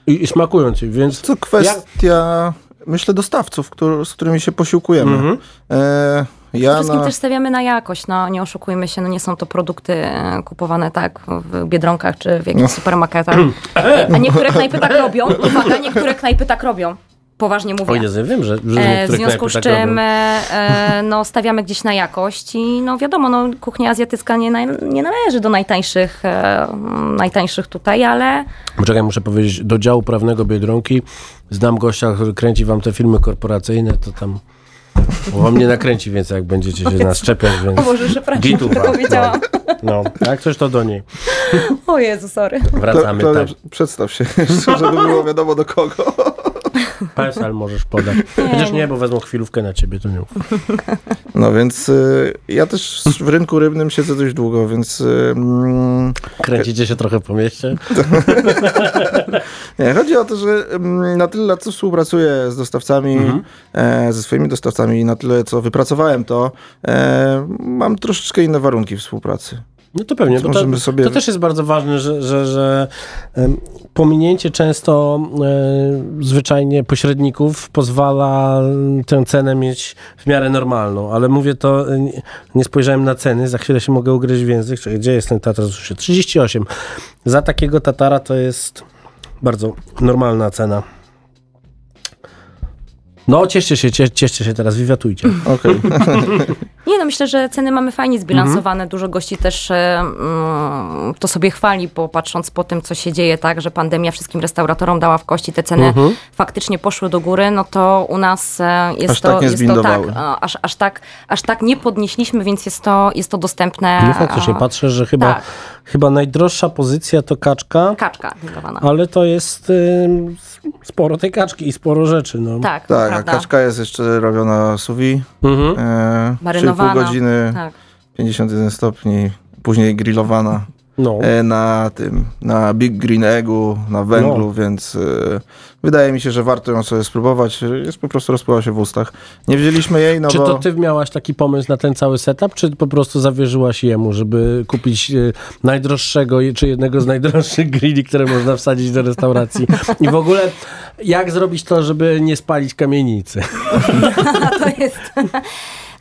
i, i smakują ci, więc... To kwestia, myślę, dostawców, któr- z którymi się posiłkujemy. Mhm. E, Przede ja wszystkim na... też stawiamy na jakość, no nie oszukujmy się, no nie są to produkty e, kupowane tak w Biedronkach czy w jakichś supermarketach. A niektóre knajpy tak robią, uwaga, niektóre knajpy tak robią. Poważnie mówię. O Jezu, wiem, że, że E, w związku z tak czym e, e, no, stawiamy gdzieś na jakość i no wiadomo, no, kuchnia azjatycka nie, naj, nie należy do najtańszych, e, najtańszych tutaj, ale Poczekaj, muszę powiedzieć, do działu prawnego Biedronki znam gościa, który kręci wam te filmy korporacyjne, to tam on wam nie nakręci więcej, jak będziecie się nas czepiać, więc O Boże, przepraszam, gitu wam, powiedziałam. No, no, jak coś to do niej. o Jezu, sorry. Wracamy, Klaudia, tak. Przedstaw się, żeby było wiadomo do kogo. PESEL możesz podać. Chociaż nie, bo wezmą chwilówkę na ciebie, to nie ufam. No więc y, ja też w rynku rybnym siedzę dość długo, więc y, mm, Kręcicie się trochę po mieście? nie, chodzi o to, że mm, na tyle, co współpracuję z dostawcami, Mhm. e, ze swoimi dostawcami, i na tyle, co wypracowałem, to e, mam troszeczkę inne warunki współpracy. No to pewnie, bo to, sobie- to też jest bardzo ważne, że, że, że pominięcie często e, zwyczajnie pośredników pozwala tę cenę mieć w miarę normalną, ale mówię to, e, nie- spojrzałem na ceny, za chwilę się mogę ugryźć w język, gdzie jest ten tatar? Słyszę, 38. Za takiego tatara to jest bardzo normalna cena. No, cieszcie się, cie, cieszcie się teraz, wiwatujcie. Okej. Nie no, myślę, że ceny mamy fajnie zbilansowane. Mhm. Dużo gości też e, mm, to sobie chwali, bo patrząc po tym, co się dzieje, tak, że pandemia wszystkim restauratorom dała w kości, te ceny Mhm. faktycznie poszły do góry, no to u nas e, jest Aż to, tak nie jest to tak, aż, aż tak, aż tak nie podnieśliśmy, więc jest to, jest to dostępne. No faktycznie, patrzę, że chyba, tak. Chyba najdroższa pozycja to kaczka. Kaczka. Ale to jest ym, sporo tej kaczki i sporo rzeczy. No. Tak, Tak, a kaczka jest jeszcze robiona sous vide, Mhm. e, Marynowana. 3,5 godziny, Tak. 51 stopni, później grillowana No. e, na tym, na Big Green Eggu, na węglu, No. więc e, wydaje mi się, że warto ją sobie spróbować. Jest po prostu rozpływa się w ustach. Nie wzięliśmy jej, no Czy bo... to ty miałaś taki pomysł na ten cały setup, czy po prostu zawierzyłaś jemu, żeby kupić y, najdroższego, czy jednego z najdroższych grilli, które można wsadzić do restauracji? I w ogóle, jak zrobić to, żeby nie spalić kamienicy? to jest.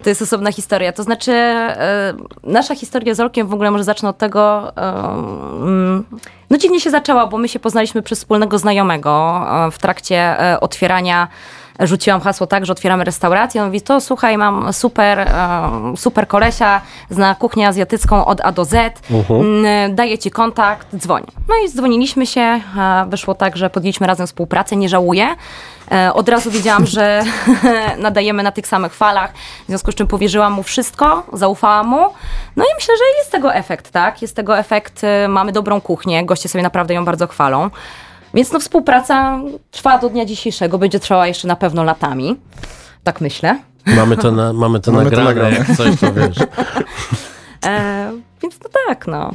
To jest osobna historia. To znaczy, e, nasza historia z Olkiem w ogóle może zacznę od tego. e, mm, no dziwnie się zaczęła, bo my się poznaliśmy przez wspólnego znajomego e, w trakcie otwierania. Rzuciłam hasło tak, że otwieramy restaurację. On mówi, to słuchaj, mam super, e, super kolesia, zna kuchnię azjatycką od A do Z, mm, daję ci kontakt, dzwoń. No i dzwoniliśmy się, wyszło tak, że podjęliśmy razem współpracę, nie żałuję. E, Od razu wiedziałam, że nadajemy na tych samych falach, w związku z czym powierzyłam mu wszystko, zaufałam mu. No i myślę, że jest tego efekt, tak? Jest tego efekt, e, mamy dobrą kuchnię, goście sobie naprawdę ją bardzo chwalą. Więc no współpraca trwa do dnia dzisiejszego, będzie trwała jeszcze na pewno latami. Tak myślę. Mamy to, na, mamy to Mamy to nagrane, nagrane. jak coś to wiesz. E, więc no tak, no.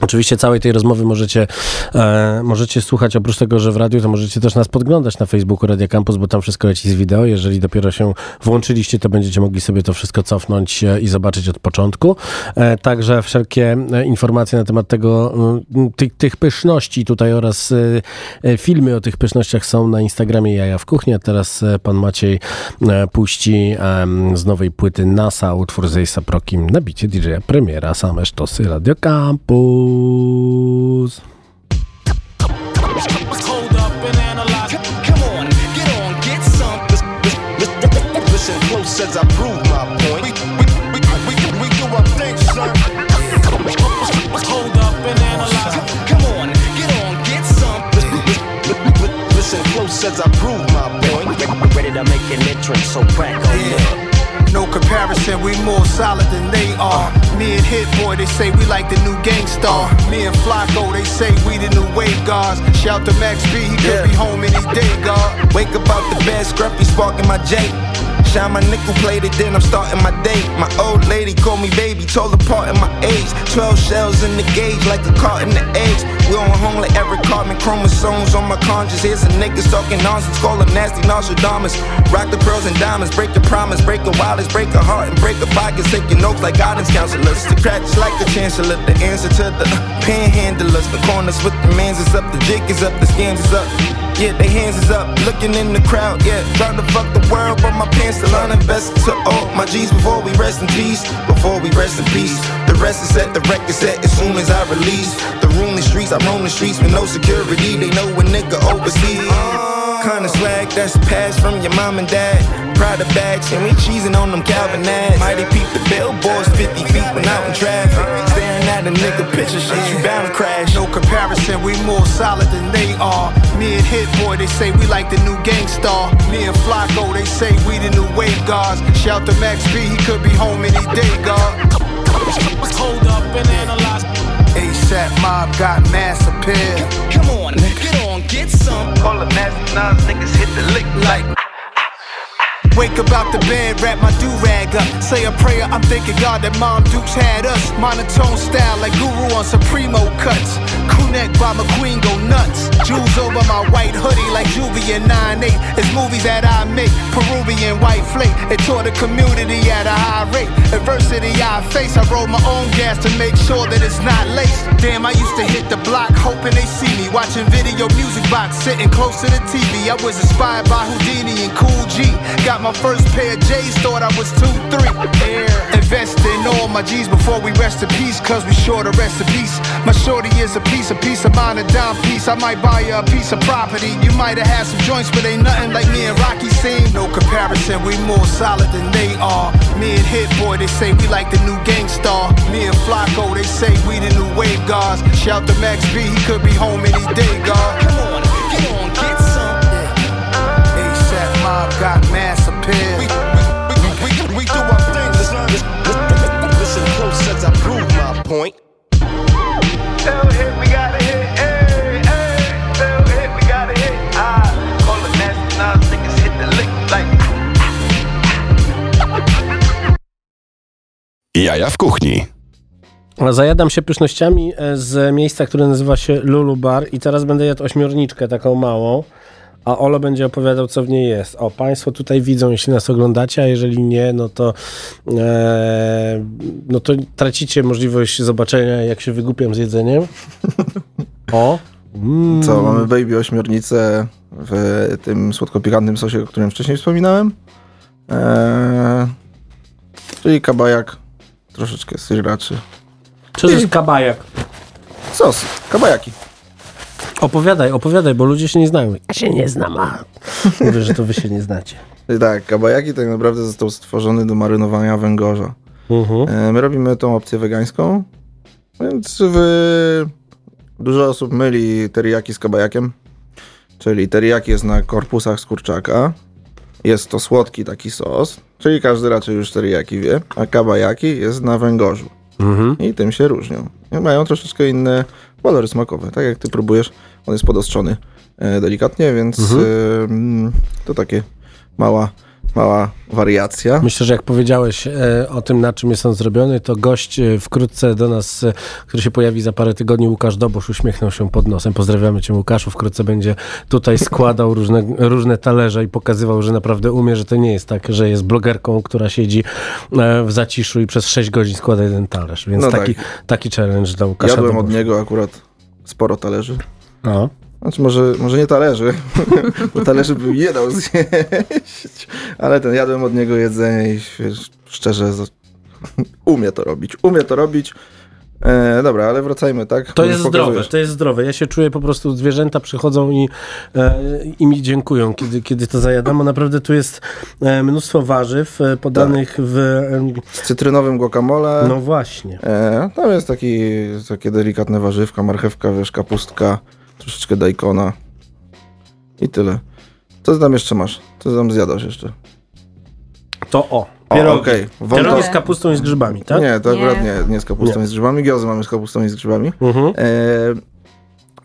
Oczywiście całej tej rozmowy możecie, e, możecie słuchać, oprócz tego, że w radiu, to możecie też nas podglądać na Facebooku Radia Campus, bo tam wszystko leci z wideo. Jeżeli dopiero się włączyliście, to będziecie mogli sobie to wszystko cofnąć e, i zobaczyć od początku. E, także wszelkie e, informacje na temat tego, m, tych, pyszności tutaj oraz e, e, filmy o tych pysznościach są na Instagramie Jaja w Kuchni, a teraz pan Maciej puści z nowej płyty NASA utwór z Prokim na bicie DJ-a premiera, same sztosy Radio Campus. Hold up and analyze. Come on, get on, get some. Listen close as I prove my point. We, we, we, we, we do our thing, son. Hold up and analyze. Come on, get on, get some. Listen close as I prove my point. Ready to make an entrance, so crack on Yeah. No comparison, we more solid than they are. Me and Hit Boy, they say we like the new gangstar. Me and Flacco, they say we the new wave guards. Shout to Max B, he could be home any day, God. Wake up out the bed, scruffy sparking my J. Shine my nickel plated, then I'm starting my day. My old lady called me baby, told apart in my age. 12 shells in the gauge, like a cart in the eggs. We on home like every carbon chromosomes on my conscience. Here's some niggas talking nonsense, call them nasty Nostradamus. Rock the pearls and diamonds, break the promise, break the wildest, break a heart and break a pockets. Taking notes like guidance counselors. The cracks like the chancellor, the answer to the panhandlers. The corners with the mans is up, the jig is up, the scams is up. Yeah, they hands is up, looking in the crowd, yeah. Trying to fuck the world, but my pants still uninvested to all my G's before we rest in peace. Before we rest in peace. The rest is set, the record set as soon as I release. The room the streets, I roam the streets with no security. They know a nigga overseas. Kinda swag that's passed from your mom and dad. Of bags, and we cheesing on them Calvin ads. Mighty peep the billboards 50 feet when out in traffic. Staring at a nigga picture shit, you bound to crash. No comparison, we more solid than they are. Me and Hit Boy, they say we like the new gangstar. Me and Flacco, they say we the new wave guards. Shout to Max B, he could be home any day, God. Hold up and analyze. ASAP Mob got mass appeal. Come on, on, get some. Call the nasty nines, niggas hit the lick like. Wake up out the bed, wrap my do-rag up. Say a prayer, I'm thanking God that Mom Dukes had us. Monotone style like Guru on Supremo cuts. Crew neck by McQueen go nuts. Jewels over my white hoodie like Juvie and 9-8. It's movies that I make, Peruvian white flake. It taught the community at a high rate. Adversity I face, I roll my own gas to make sure that it's not laced. Damn, I used to hit the block hoping they see me. Watching video music box, sitting close to the TV. I was inspired by Houdini and Cool G. Got my first pair of J's, thought I was 2-3. Invest in all my G's before we rest in peace, cause we sure to rest in peace. My shorty is a piece, a piece of mine, a dime piece. I might buy you a piece of property. You might have had some joints, but ain't nothing like me and Rocky seen. No comparison, we more solid than they are. Me and Hit Boy, they say we like the new gangstar. Me and Flacco, they say we the new wave guards. Shout to Max B, he could be home any day, God. Come on, get on, get some. ASAP Mob got mass appeal. We, we, we, we, we do our thing. Listen, listen, listen close as I prove my point. Tell hit, we gotta hit, hey, hey. Tell hit, we gotta hit. Call the nasty nines, niggas hit the lick like. Jaja w kuchni. Zajadam się pysznościami e, z miejsca, które nazywa się Lulu Bar i teraz będę jadł ośmiorniczkę taką małą, a Olo będzie opowiadał, co w niej jest. O, Państwo tutaj widzą, jeśli nas oglądacie, a jeżeli nie, no to e, no to tracicie możliwość zobaczenia, jak się wygłupiam z jedzeniem. O! Mm. Co, mamy baby ośmiornicę w tym słodko-pikantnym sosie, o którym wcześniej wspominałem. Eee, czyli kabajak, troszeczkę sriraczy. Co to jest kabajak? Sos, kabajaki. Opowiadaj, opowiadaj, bo ludzie się nie znają. Ja się nie znam, a mówię, że to wy się nie znacie. Tak, kabajaki tak naprawdę został stworzony do marynowania węgorza. Mhm. E, My robimy tą opcję wegańską, więc w... dużo osób myli teriyaki z kabajakiem. Czyli teriyaki jest na korpusach z kurczaka. Jest to słodki taki sos, czyli każdy raczej już teriyaki wie, a kabajaki jest na węgorzu. Mhm. I tym się różnią. Mają troszeczkę inne walory smakowe. Tak jak ty próbujesz, on jest podostrzony e, delikatnie, więc Mhm. to takie mała, mała wariacja. Myślę, że jak powiedziałeś e, o tym, na czym jest on zrobiony, to gość e, wkrótce do nas, e, który się pojawi za parę tygodni, Łukasz Dobosz, uśmiechnął się pod nosem. Pozdrawiamy cię Łukaszu, wkrótce będzie tutaj składał różne, różne talerze i pokazywał, że naprawdę umie, że to nie jest tak, że jest blogerką, która siedzi w zaciszu i przez 6 godzin składa jeden talerz. Więc No taki, tak. taki challenge dla Łukasza Jadłem od Dobosza. niego akurat sporo talerzy. No. Znaczy może, może nie talerzy, bo talerzy bym nie dał zjeść, ale ten jadłem od niego jedzenie i wiesz, szczerze umie to robić, umie to robić. E, dobra, ale wracajmy, tak? To jest zdrowe, to jest zdrowe. Ja się czuję po prostu, zwierzęta przychodzą i, e, i mi dziękują, kiedy, kiedy to zajadam, bo naprawdę tu jest e, mnóstwo warzyw e, podanych w... Z cytrynowym guacamole. No właśnie. E, tam jest taki, takie delikatne warzywka, marchewka, wiesz, kapustka, troszeczkę dajkona i tyle. Co tam jeszcze masz? Co tam zjadasz jeszcze? To o, O, pierogi. okej. Pierogi z kapustą i z grzybami, tak? Nie, to akurat Nie. nie, nie z kapustą Nie. i z grzybami. Giozy mamy z kapustą i z grzybami. Mhm. E,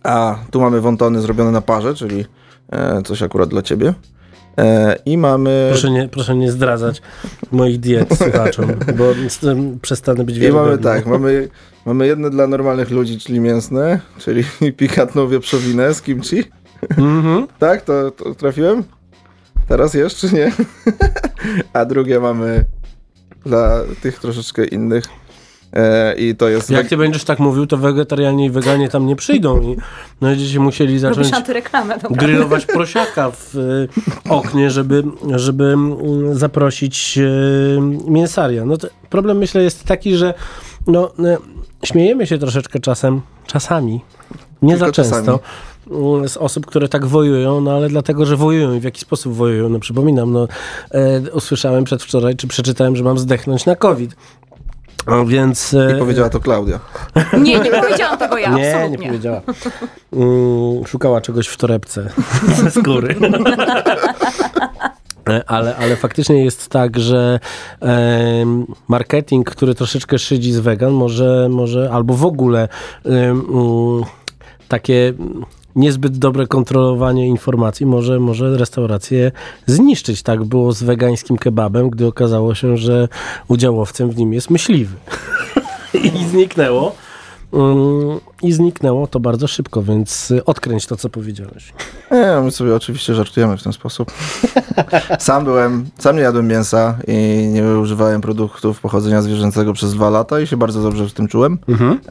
a tu mamy wontony zrobione na parze, czyli e, coś akurat dla ciebie. E, I mamy... Proszę nie, proszę nie zdradzać moich diet słuchaczom, bo przestanę być I mamy wiarygodny. tak, mamy, mamy jedne dla normalnych ludzi, czyli mięsne, czyli pikantną wieprzowinę z kimchi. Mhm. tak, to, to trafiłem? Teraz jeszcze nie? A drugie mamy dla tych troszeczkę innych. E, I to jest... Jak ty będziesz tak mówił, to wegetarianie i weganie tam nie przyjdą i będziecie musieli zacząć grillować prosiaka w y, oknie, żeby, żeby mm, zaprosić y, mięsaria. No to problem myślę jest taki, że no, y, śmiejemy się troszeczkę czasem, czasami, nie Tylko za często, czasami. y, z osób, które tak wojują, no ale dlatego, że wojują i w jaki sposób wojują. No przypominam, no e, usłyszałem przedwczoraj, czy przeczytałem, że mam zdechnąć na COVID. No, więc... e, I powiedziała to Klaudia. Nie, nie powiedziałam tego ja, nie, absolutnie. nie powiedziała. Mm, szukała czegoś w torebce ze skóry. E, Ale, ale faktycznie jest tak, że em, marketing, który troszeczkę szydzi z vegan, może, może albo w ogóle mm, takie niezbyt dobre kontrolowanie informacji może, może restaurację zniszczyć. Tak było z wegańskim kebabem, gdy okazało się, że udziałowcem w nim jest myśliwy. I zniknęło. Mm, I zniknęło to bardzo szybko, więc y, odkręć to, co powiedziałeś. Nie, my sobie oczywiście żartujemy w ten sposób. sam byłem, sam nie jadłem mięsa i nie używałem produktów pochodzenia zwierzęcego przez dwa lata i się bardzo dobrze w tym czułem.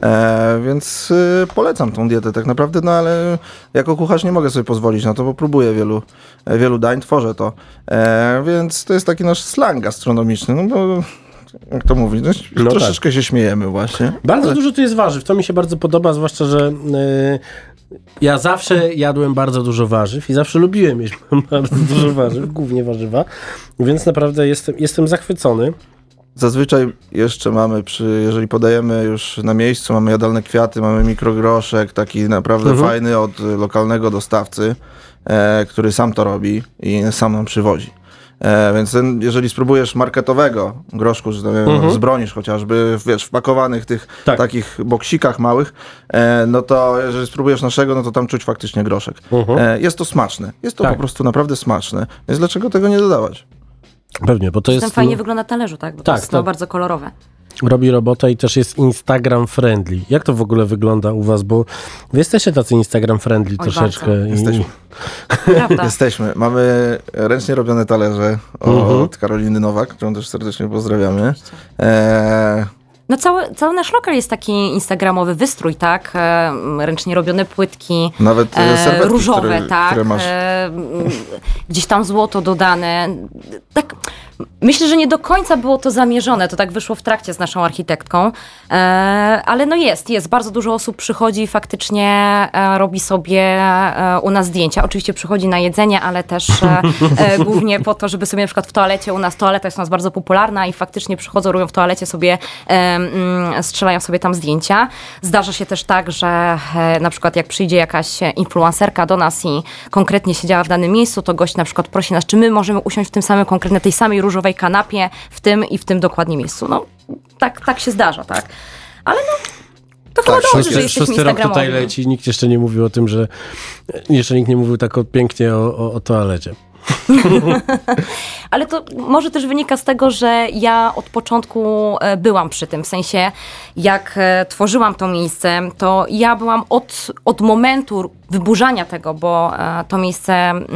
E, więc y, polecam tą dietę tak naprawdę, no ale jako kucharz nie mogę sobie pozwolić na to, bo próbuję wielu, wielu dań, tworzę to. E, więc to jest taki nasz slang gastronomiczny, no bo jak to mówić, no, No troszeczkę się śmiejemy właśnie. Bardzo Ale- dużo tu jest warzyw. To mi się bardzo podoba, zwłaszcza, że y, ja zawsze jadłem bardzo dużo warzyw i zawsze lubiłem jeść bardzo dużo warzyw, głównie warzywa, więc naprawdę jestem, jestem zachwycony. Zazwyczaj jeszcze mamy przy, jeżeli podajemy już na miejscu, mamy jadalne kwiaty, mamy mikrogroszek, taki naprawdę Mhm. fajny od lokalnego dostawcy, e, który sam to robi i sam nam przywozi. E, więc ten, jeżeli spróbujesz marketowego groszku, że tak Mhm. z bronisz chociażby, wiesz, wpakowanych tych Tak. takich boksikach małych, e, no to jeżeli spróbujesz naszego, no to tam czuć faktycznie groszek. Mhm. E, jest to smaczne. Jest to Tak. po prostu naprawdę smaczne. Więc dlaczego tego nie dodawać? Pewnie, bo to Ten jest... fajnie wygląda na talerzu, tak? Bo Tak, to jest tak. bardzo kolorowe. Robi robotę i też jest Instagram friendly. Jak to w ogóle wygląda u was? Bo wy jesteście tacy Instagram friendly Oj, troszeczkę. I, Jesteśmy. Prawda. Jesteśmy. Mamy ręcznie robione talerze Mhm. od Karoliny Nowak, którą też serdecznie pozdrawiamy. E, No cały, cały nasz lokal jest taki instagramowy wystrój, tak? E, ręcznie robione płytki. Nawet, e, serwetki, różowe, które- tak. które masz. E, gdzieś tam złoto dodane. Tak, myślę, że nie do końca było to zamierzone. To tak wyszło w trakcie z naszą architektką. E, ale no jest, jest. Bardzo dużo osób przychodzi i faktycznie e, robi sobie e, u nas zdjęcia. Oczywiście przychodzi na jedzenie, ale też e, e, głównie po to, żeby sobie na przykład w toalecie, u nas toaleta jest u nas bardzo popularna i faktycznie przychodzą, robią w toalecie sobie, e, mm, strzelają sobie tam zdjęcia. Zdarza się też tak, że na przykład jak przyjdzie jakaś influencerka do nas i konkretnie siedziała w danym miejscu, to gość na przykład prosi nas, czy my możemy usiąść w tym samym, konkretnie tej samej różowej kanapie, w tym i w tym dokładnie miejscu. No, tak, tak się zdarza, tak. Ale no, to chyba dobrze, że Szósty, szósty rok tutaj leci, nikt jeszcze nie mówił o tym, że jeszcze nikt nie mówił tak pięknie o, o, o toalecie. Ale to może też wynika z tego, że ja od początku e, byłam przy tym. W sensie, jak e, tworzyłam to miejsce, to ja byłam od, od momentu wyburzania tego, bo e, to miejsce mm,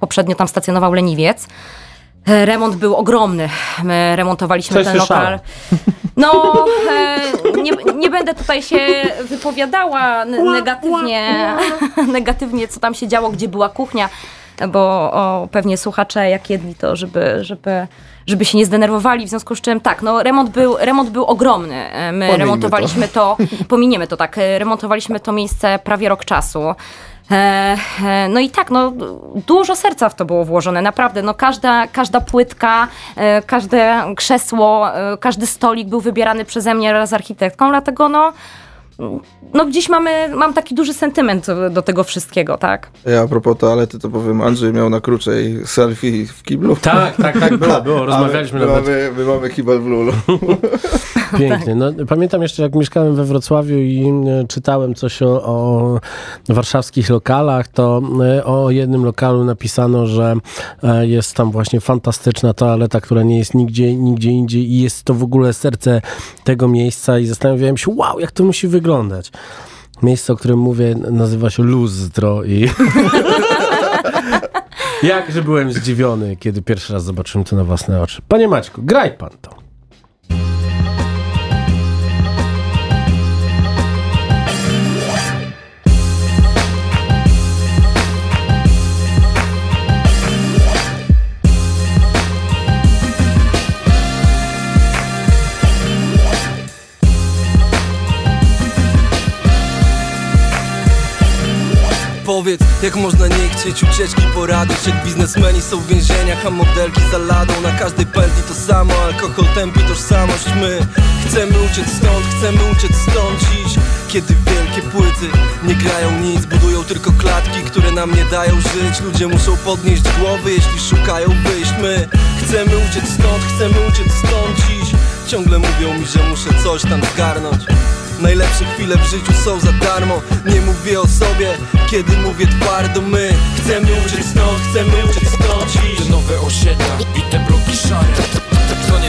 poprzednio tam stacjonował leniwiec. E, Remont był ogromny. My remontowaliśmy Coś ten słyszałem. lokal. No, e, nie, nie będę tutaj się wypowiadała negatywnie, negatywnie, co tam się działo, gdzie była kuchnia, bo o, pewnie słuchacze jak jedli to, żeby, żeby, żeby się nie zdenerwowali, w związku z czym tak, no remont był, remont był ogromny. E, My Pomijmy remontowaliśmy to. pominiemy to tak, remontowaliśmy to miejsce prawie rok czasu. E, e, No i tak, no dużo serca w to było włożone, naprawdę. No każda, każda płytka, e, każde krzesło, każdy stolik był wybierany przeze mnie wraz z architektką, dlatego no no gdzieś mamy, mam taki duży sentyment do tego wszystkiego, tak? Ja a propos toalety, to powiem, Andrzej miał na krócej selfie w kiblu. Tak, tak, tak, było, było, rozmawialiśmy my nawet. Mamy, my mamy kibel w lulu. Pięknie. No, pamiętam jeszcze, jak mieszkałem we Wrocławiu i e, czytałem coś o, o warszawskich lokalach, to e, o jednym lokalu napisano, że e, jest tam właśnie fantastyczna toaleta, która nie jest nigdzie, nigdzie indziej i jest to w ogóle serce tego miejsca i zastanawiałem się, wow, jak to musi wyglądać. Miejsce, o którym mówię, nazywa się Lustro i... Jakże byłem zdziwiony, kiedy pierwszy raz zobaczyłem to na własne oczy. Panie Maćku, graj pan to. Powiedz, jak można nie chcieć ucieczki poradzić Jak biznesmeni są w więzieniach, a modelki za ladą. Na każdej pętli to samo, alkohol tępi tożsamość. My chcemy uciec stąd, chcemy uciec stąd dziś. Kiedy wielkie płyty nie grają nic Budują tylko klatki, które nam nie dają żyć. Ludzie muszą podnieść głowy, jeśli szukają wyjść. My chcemy uciec stąd, chcemy uciec stąd dziś. Ciągle mówią mi, że muszę coś tam zgarnąć Najlepsze chwile w życiu są za darmo. Nie mówię o sobie, kiedy mówię twardo My chcemy uciec stąd, chcemy uciec stąd. Te nowe osiedla i te bloki szare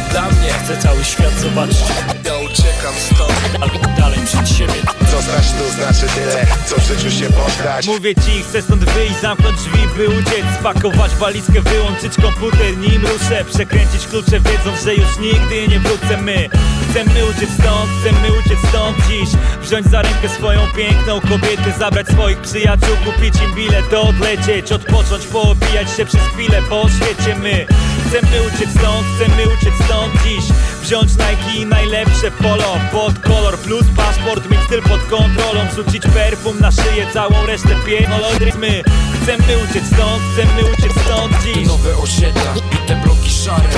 nie dla mnie Chcę cały świat zobaczyć. Ja uciekam stąd. Albo dalej przed siebie. Co znać tu znaczy tyle, co w życiu się poddać. Mówię ci, chcę stąd wyjść, zamknąć drzwi, by uciec. Spakować walizkę, wyłączyć komputer, nim ruszę. Przekręcić klucze, wiedząc, że już nigdy nie wrócę. My chcemy uciec stąd, chcemy uciec stąd dziś. Wziąć za rękę swoją piękną kobietę Zabrać swoich przyjaciół, kupić im bilet, odlecieć Odpocząć, poobijać się przez chwilę po świecie. My chcemy uciec stąd, chcemy uciec stąd dziś Wziąć Nike i najlepsze polo Pod kolor plus paszport, mieć styl pod kontrolą Rzucić perfum na szyję, całą resztę pierdolodry. My chcemy uciec stąd, chcemy uciec stąd Te dziś. Nowe osiedla i te bloki szare.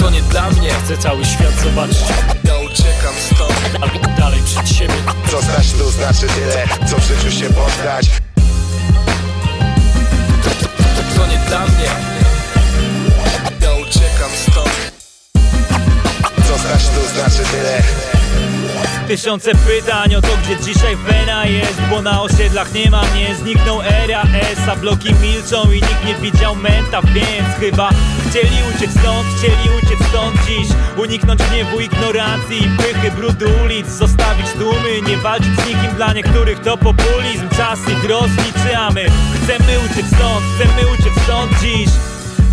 To nie dla mnie Chcę cały świat zobaczyć. Ja uciekam stąd. Albo dalej przed siebie. Co znać tu znaczy tyle, co w życiu się poddać To nie dla mnie. Ja uciekam stąd Co znać tu znaczy tyle. Tysiące pytań o to, gdzie dzisiaj wena jest Bo na osiedlach nie ma mnie, zniknął era S A bloki milczą i nikt nie widział menta Więc chyba chcieli uciec stąd, chcieli uciec stąd dziś. Uniknąć gniewu, ignorancji i pychy, brudu ulic Zostawić tłumy, nie walczyć z nikim. Dla niektórych to populizm, czas ich rozliczamy Chcemy uciec stąd, chcemy uciec stąd dziś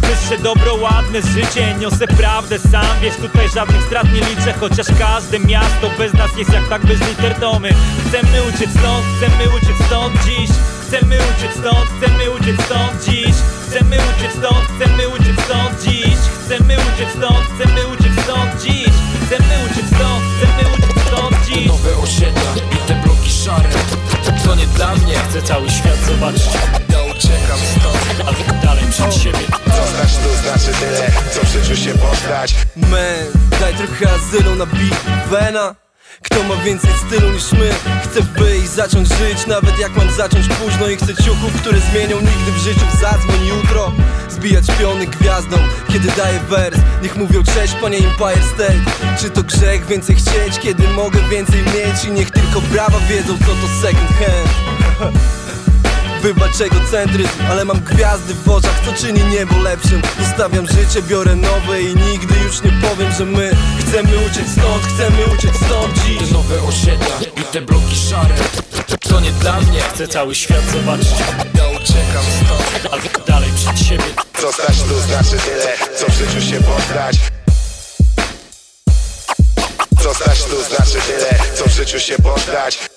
Wyższe dobro, ładne życie. Niosę prawdę sam, wiesz tutaj żadnych strat nie liczę. Chociaż każde miasto bez nas jest jak tak bez liter to my Chcemy uciec stąd, chcemy uciec stąd dziś. Chcemy uciec stąd, chcemy uciec stąd dziś. Chcemy uciec stąd, chcemy uciec stąd dziś. Chcemy uciec stąd, chcemy uciec stąd dziś. Chcemy uciec stąd, chcemy uciec stąd dziś. Nowe osiedla i te bloki szare. To nie dla mnie. Chcę cały świat zobaczyć uciekam stąd dalej przed siebie. Co znać tu znaczy tyle, co w życiu się poddać Man, daj trochę azylu na beat Vena kto ma więcej stylu niż my? Chcę wyjść, zacząć żyć. Nawet jak mam zacząć późno I chcę ciuchów, które zmienią nigdy w życiu Zadzwoń jutro. Zbijać piony gwiazdą Kiedy daję wers. Niech mówią cześć panie Empire State. Czy to grzech więcej chcieć Kiedy mogę więcej mieć? I niech tylko brawa wiedzą co to second hand Wybacz egocentryzm, ale mam gwiazdy w oczach Co czyni niebo lepszym. Zostawiam życie, biorę nowe I nigdy już nie powiem, że my Chcemy uciec stąd, chcemy uciec stąd dziś. Te nowe osiedla i te bloki szare To nie dla mnie. Chcę cały świat zobaczyć Ja uciekam stąd Albo dalej przed siebie. Co znać tu znaczy tyle, co w życiu się poddać. Co znać tu znaczy tyle, co w życiu się poddać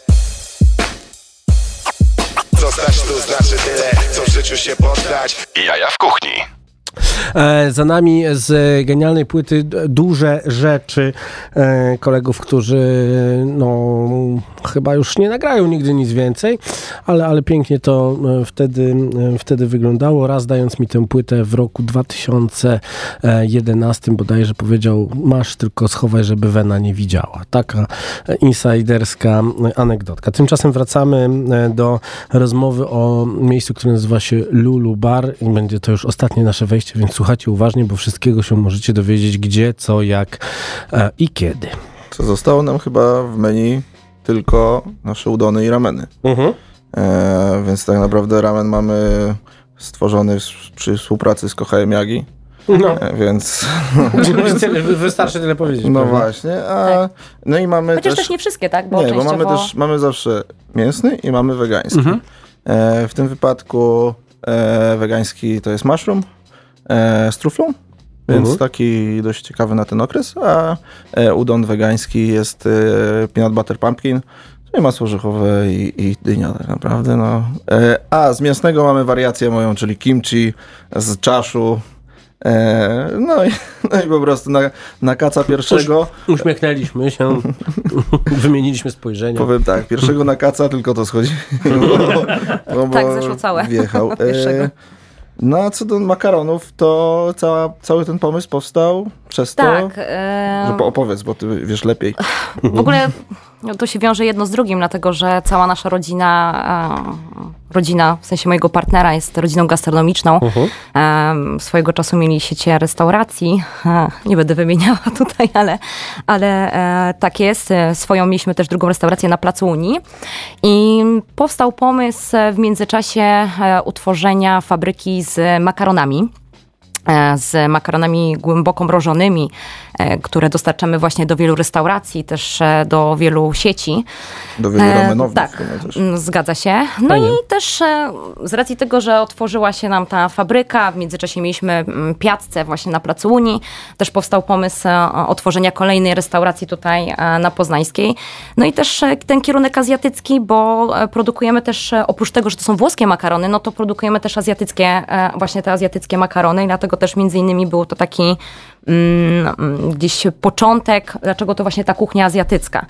Co znać tu znaczy tyle, co w życiu się poddać Jaja w kuchni. E, za nami z genialnej płyty duże rzeczy e, kolegów, którzy no, chyba już nie nagrają nigdy nic więcej, ale, ale pięknie to e, wtedy, wtedy wyglądało. Raz dając mi tę płytę w roku 2011 bodajże powiedział, masz tylko schowaj, żeby Wena nie widziała. Taka insiderska anegdotka. Tymczasem wracamy do rozmowy o miejscu, które nazywa się Lulu Bar i będzie to już ostatnie nasze wejście, więc słuchajcie uważnie, bo wszystkiego się możecie dowiedzieć gdzie, co, jak e, i kiedy. Co zostało nam chyba w menu tylko nasze udony i rameny. Mhm. E, więc tak naprawdę ramen mamy stworzony w, przy współpracy z Kochajem Yagi. No. E, więc... Tyle, wystarczy tyle powiedzieć. No prawda? właśnie. A, No i mamy Chociaż też... też nie wszystkie, tak? Bo nie, bo mamy też mamy zawsze mięsny i mamy wegański. Mhm. E, w tym wypadku e, wegański to jest mushroom z truflą, więc Mhm. taki dość ciekawy na ten okres, a e, udon wegański jest e, peanut butter pumpkin, czyli masło orzechowe i, i dynia tak naprawdę. No. E, a z mięsnego mamy wariację moją, czyli kimchi z czaszu. E, no, i, no i po prostu na, na kaca pierwszego Uśmiechnęliśmy się, wymieniliśmy spojrzenia. Powiem tak, pierwszego na kaca tylko to schodzi. No, bo Tak, zeszło całe. Wjechał. Pierwszego. E, no a co do makaronów, to cała, cały ten pomysł powstał przez Tak. to, po- opowiedz, bo ty wiesz lepiej. W ogóle no, to się wiąże jedno z drugim, dlatego że cała nasza rodzina, rodzina w sensie mojego partnera jest rodziną gastronomiczną. E, swojego czasu mieli siecie restauracji. Nie będę wymieniała tutaj, ale, ale e, tak jest. E, Swoją mieliśmy też drugą restaurację na Placu Unii. I powstał pomysł e, w międzyczasie utworzenia fabryki z makaronami z makaronami głęboko mrożonymi, e, które dostarczamy właśnie do wielu restauracji, też e, do wielu sieci. Do wielu E, ramenowni Tak, mm, zgadza się. No Fajnie. i też e, z racji tego, że otworzyła się nam ta fabryka, w międzyczasie mieliśmy mm, piazzę właśnie na Placu Unii, też powstał pomysł e, otworzenia kolejnej restauracji tutaj e, na Poznańskiej. No i też e, ten kierunek azjatycki, bo e, produkujemy też, e, oprócz tego, że to są włoskie makarony, no to produkujemy też azjatyckie, e, właśnie te azjatyckie makarony i dlatego też między innymi był to taki gdzieś początek, dlaczego to właśnie ta kuchnia azjatycka.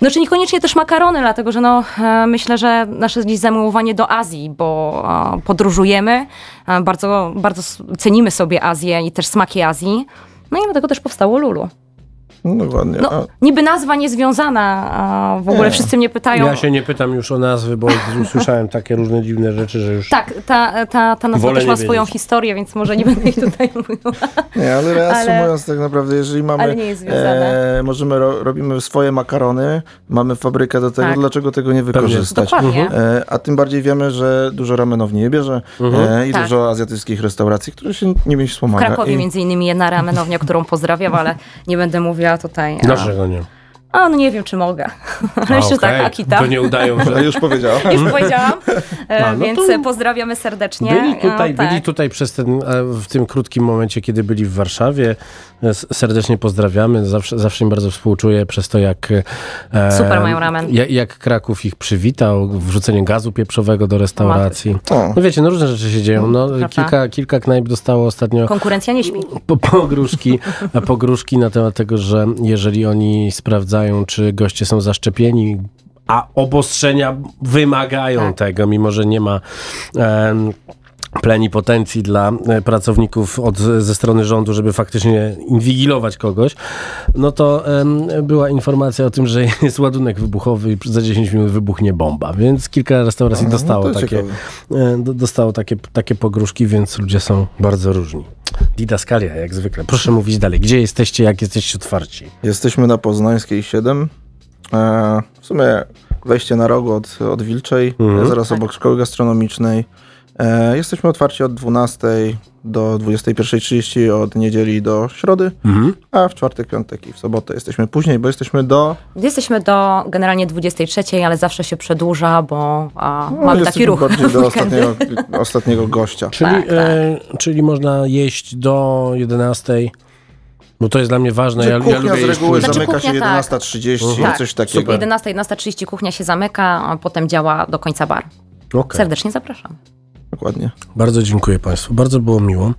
No czy niekoniecznie też makarony, dlatego że no, e, myślę, że nasze gdzieś zamiłowanie do Azji, bo e, podróżujemy, e, bardzo, bardzo cenimy sobie Azję i też smaki Azji. No i dlatego też powstało Lulu. No dokładnie. No, niby nazwa niezwiązana, a w ogóle Nie. wszyscy mnie pytają. Ja się nie pytam już o nazwy, bo usłyszałem takie różne dziwne rzeczy, że już... Tak, ta, ta, ta nazwa też ma nie swoją wiedzieć. historię, więc może nie będę ich tutaj mówiła. nie, ale reasumując Ale- tak naprawdę, jeżeli mamy, ale nie jest związane. e, możemy, ro, robimy swoje makarony, mamy fabrykę do tego, Tak. dlaczego tego nie wykorzystać? Dokładnie. E, a tym bardziej wiemy, że dużo ramenowni nie bierze e, i Tak. dużo azjatyckich restauracji, które się nimi W wspomaga. Krakowie I- między innymi jedna ramenownia, którą pozdrawiam, ale nie będę mówiła tutaj. a- Dlaczego nie? A, no nie wiem, czy mogę. Ale jeszcze tak, okej. Akita. To nie udają, że... Już powiedziałem. Już powiedziałam, e, A, no więc to- pozdrawiamy serdecznie. Byli tutaj, E, tak. byli tutaj przez ten, e, w tym krótkim momencie, kiedy byli w Warszawie. Serdecznie pozdrawiamy. Zawsze, zawsze im bardzo współczuję przez to, jak, e, Super mają ramen. Jak, jak Kraków ich przywitał, wrzucenie gazu pieprzowego do restauracji. O. No wiecie, no różne rzeczy się dzieją. No, Prawda. kilka, kilka knajp dostało ostatnio Konkurencja nie śpi. po, pogróżki, na temat tego, że jeżeli oni sprawdzają, czy goście są zaszczepieni, a obostrzenia wymagają Tak. tego, mimo że nie ma plenipotencji dla e, pracowników od, ze strony rządu, żeby faktycznie inwigilować kogoś, no to em, była informacja o tym, że jest ładunek wybuchowy i za 10 minut wybuchnie bomba, więc kilka restauracji No, dostało to takie, ciekawe. e, do, dostało takie, takie pogróżki, więc ludzie są bardzo różni. Didaskalia, jak zwykle. Proszę mówić dalej. Gdzie jesteście, jak jesteście otwarci? Jesteśmy na Poznańskiej 7. E, w sumie wejście na rogu od, od Wilczej, Mhm. zaraz obok szkoły gastronomicznej. E, jesteśmy otwarci od 12 do 21.30 od niedzieli do środy, Mhm. a w czwartek, piątek i w sobotę jesteśmy później, bo jesteśmy do... Jesteśmy do generalnie 23, ale zawsze się przedłuża, bo a, No, mamy taki ruch bardziej do ostatniego, ostatniego gościa. Czyli, Tak, e, czyli można jeść do 11. Bo to jest dla mnie ważne. Ja, ja kuchnia lubię z jeść reguły późno. Znaczy zamyka się kuchnia, tak. 11.30, Tak. coś takiego. Super. 11, 11.30 kuchnia się zamyka, a potem działa do końca bar. Okej. Serdecznie zapraszam. Dokładnie. Bardzo dziękuję Państwu, bardzo było miło.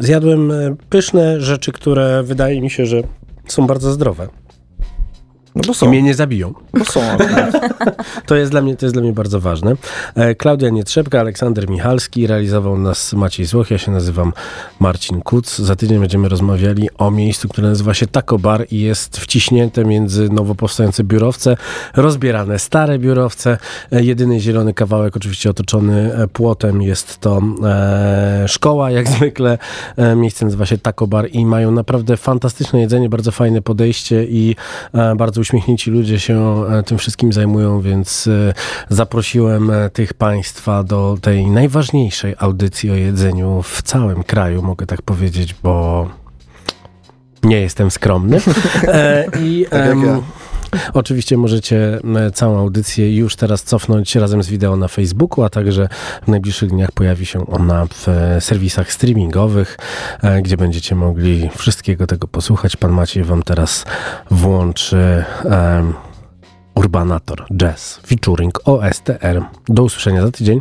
Zjadłem e, pyszne rzeczy, które wydaje mi się, że są bardzo zdrowe. No bo I są. mnie nie zabiją. Bo są. To jest dla mnie, to jest dla mnie bardzo ważne. E, Klaudia Nietrzepka, Aleksander Michalski, realizował nas Maciej Złoch, ja się nazywam Marcin Kuc. Za tydzień będziemy rozmawiali o miejscu, które nazywa się Taco Bar i jest wciśnięte między nowo powstające biurowce, rozbierane stare biurowce. E, Jedyny zielony kawałek, oczywiście otoczony e, płotem, jest to e, szkoła, jak zwykle. E, miejsce nazywa się Taco Bar i mają naprawdę fantastyczne jedzenie, bardzo fajne podejście i e, bardzo uśmiechnięci ludzie się e, tym wszystkim zajmują, więc e, zaprosiłem e, tych Państwa do tej najważniejszej audycji o jedzeniu w całym kraju, mogę tak powiedzieć, bo nie jestem skromny. E, I Tak. Oczywiście możecie całą audycję już teraz cofnąć razem z wideo na Facebooku, a także w najbliższych dniach pojawi się ona w e, serwisach streamingowych, e, gdzie będziecie mogli wszystkiego tego posłuchać. Pan Maciej wam teraz włączy em, Urbanator Jazz featuring OSTR. Do usłyszenia za tydzień.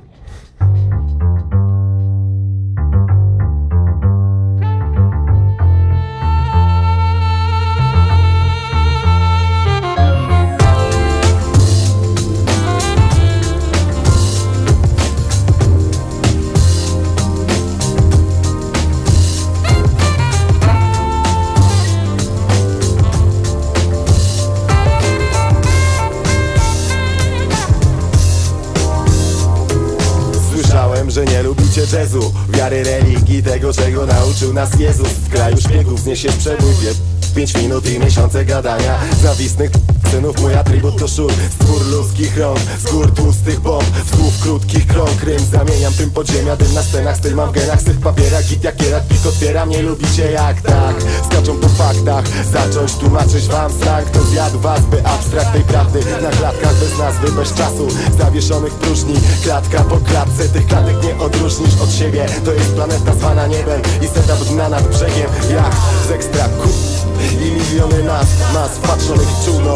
Jazzu Wiary, religii, tego czego nauczył nas Jezus. W kraju szpiegów zniesiesz przebój Pięć minut i miesiące gadania Zawistnych synów mój atrybut to szur Stwór ludzkich rąk, z gór tłustych bomb Słów krótkich krąg, rym zamieniam tym podziemia Dym na scenach, styl mam w genach, swych papierach Git jak kierat, pik otwieram, nie lubicie jak tak. Skaczą po faktach, zacząć tłumaczyć wam slang. To zjadł was, by abstrakt tej prawdy Na klatkach bez nazwy, bez czasu. Zawieszonych próżni, klatka po klatce Tych klatek nie odróżnisz od siebie. To jest planeta zwana niebem I setup dna nad brzegiem. Jak z ekstra i miliony nas, nas wpatrzonych w czółno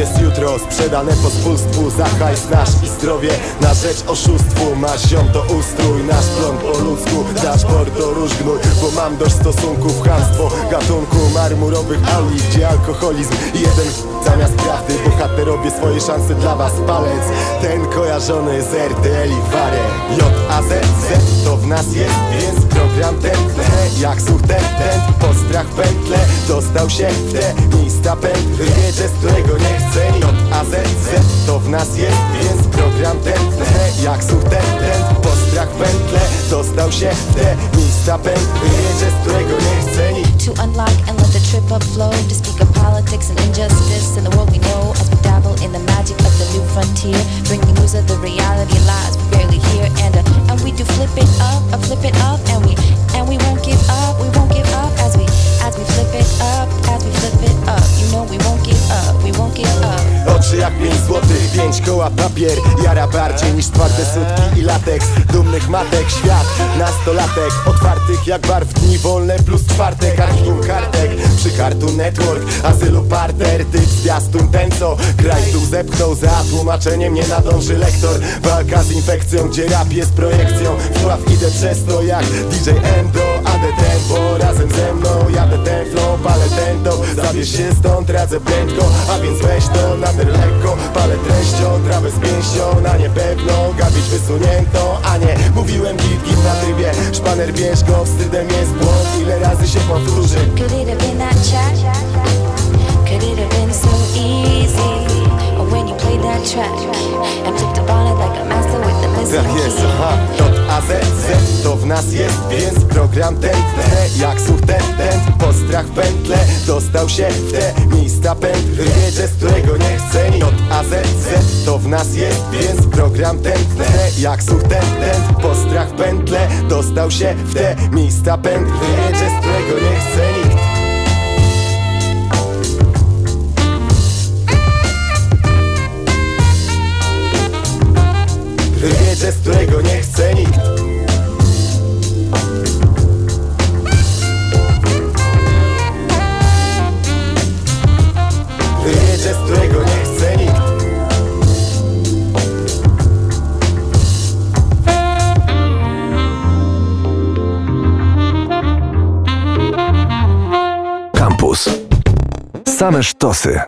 jest jutro sprzedane pospólstwu Za hajs nasz i zdrowie. Na rzecz oszustwu Masz ziom to ustrój, nasz plon po ludzku Dashboard to róż gnój, bo mam dość stosunków Chamstwo gatunku marmurowych auli Gdzie alkoholizm. Jeden zamiast prawdy Bohaterowie swoje szanse dla was. Palec Ten kojarzony z RTL i Warę J, A, Z, Z to w nas jest, więc program ten tle Jak słuch ten, ten, postrach pętle Dostał się w te miejsca pęd Wiedzie, z którego nie chce J, A, Z, Z. To w nas jest, więc program ten tle Jak słuch ten, ten, postrach pętle Dostał się w te miejsca pęd Wiedzie, z którego nie nikt to unlock and let the trip up flow to speak of politics and injustice in the world we know as we dabble in the magic of the new frontier. Bringing news of the reality lies we barely hear. And uh, and we do flip it up uh, flip it up and we and we won't give up we won't give up as we papier. Jara bardziej niż twarde sutki i lateks Dumnych matek, świat, nastolatek. Otwartych jak bar w dni wolne plus czwartek. Archium kartek przy Cartoon Network. Azylu parter, typ zwiastun ten co? Kraj tu zepchnął za tłumaczeniem Nie nadąży lektor. Walka z infekcją, gdzie rap jest projekcją. Wpław idę przez to jak DJ Endo AD Tempo, razem ze mną Jadę ten flow, palę ten to Zabierz się stąd, radzę prędko A więc weź to nader lekko. Palę treścią, trawę z pięścią Na niepewną, gabić wysuniętą A nie, mówiłem git, git na trybie. Szpaner bierz go, wstydem jest błąd. Ile razy się powtórzy? Could it have been that chat could it have been so easy? Or when you played that track and flipped upon it like a master Tak jest, aha, J, A, Z, Z To w nas jest, więc program ten tle Jak słuch ten, ten, postrach w pętle Dostał się w te miejsca pęd Wiedzie, z którego nie chce J, A, Z, Z To w nas jest, więc program ten tle Jak słuch ten, ten, postrach w pętle Dostał się w te miejsca pęd Wiedzie, z którego nie chce Wiecie, z którego nie chce nikt Wiecie, z którego nie chce nikt Kampus. Same sztosy.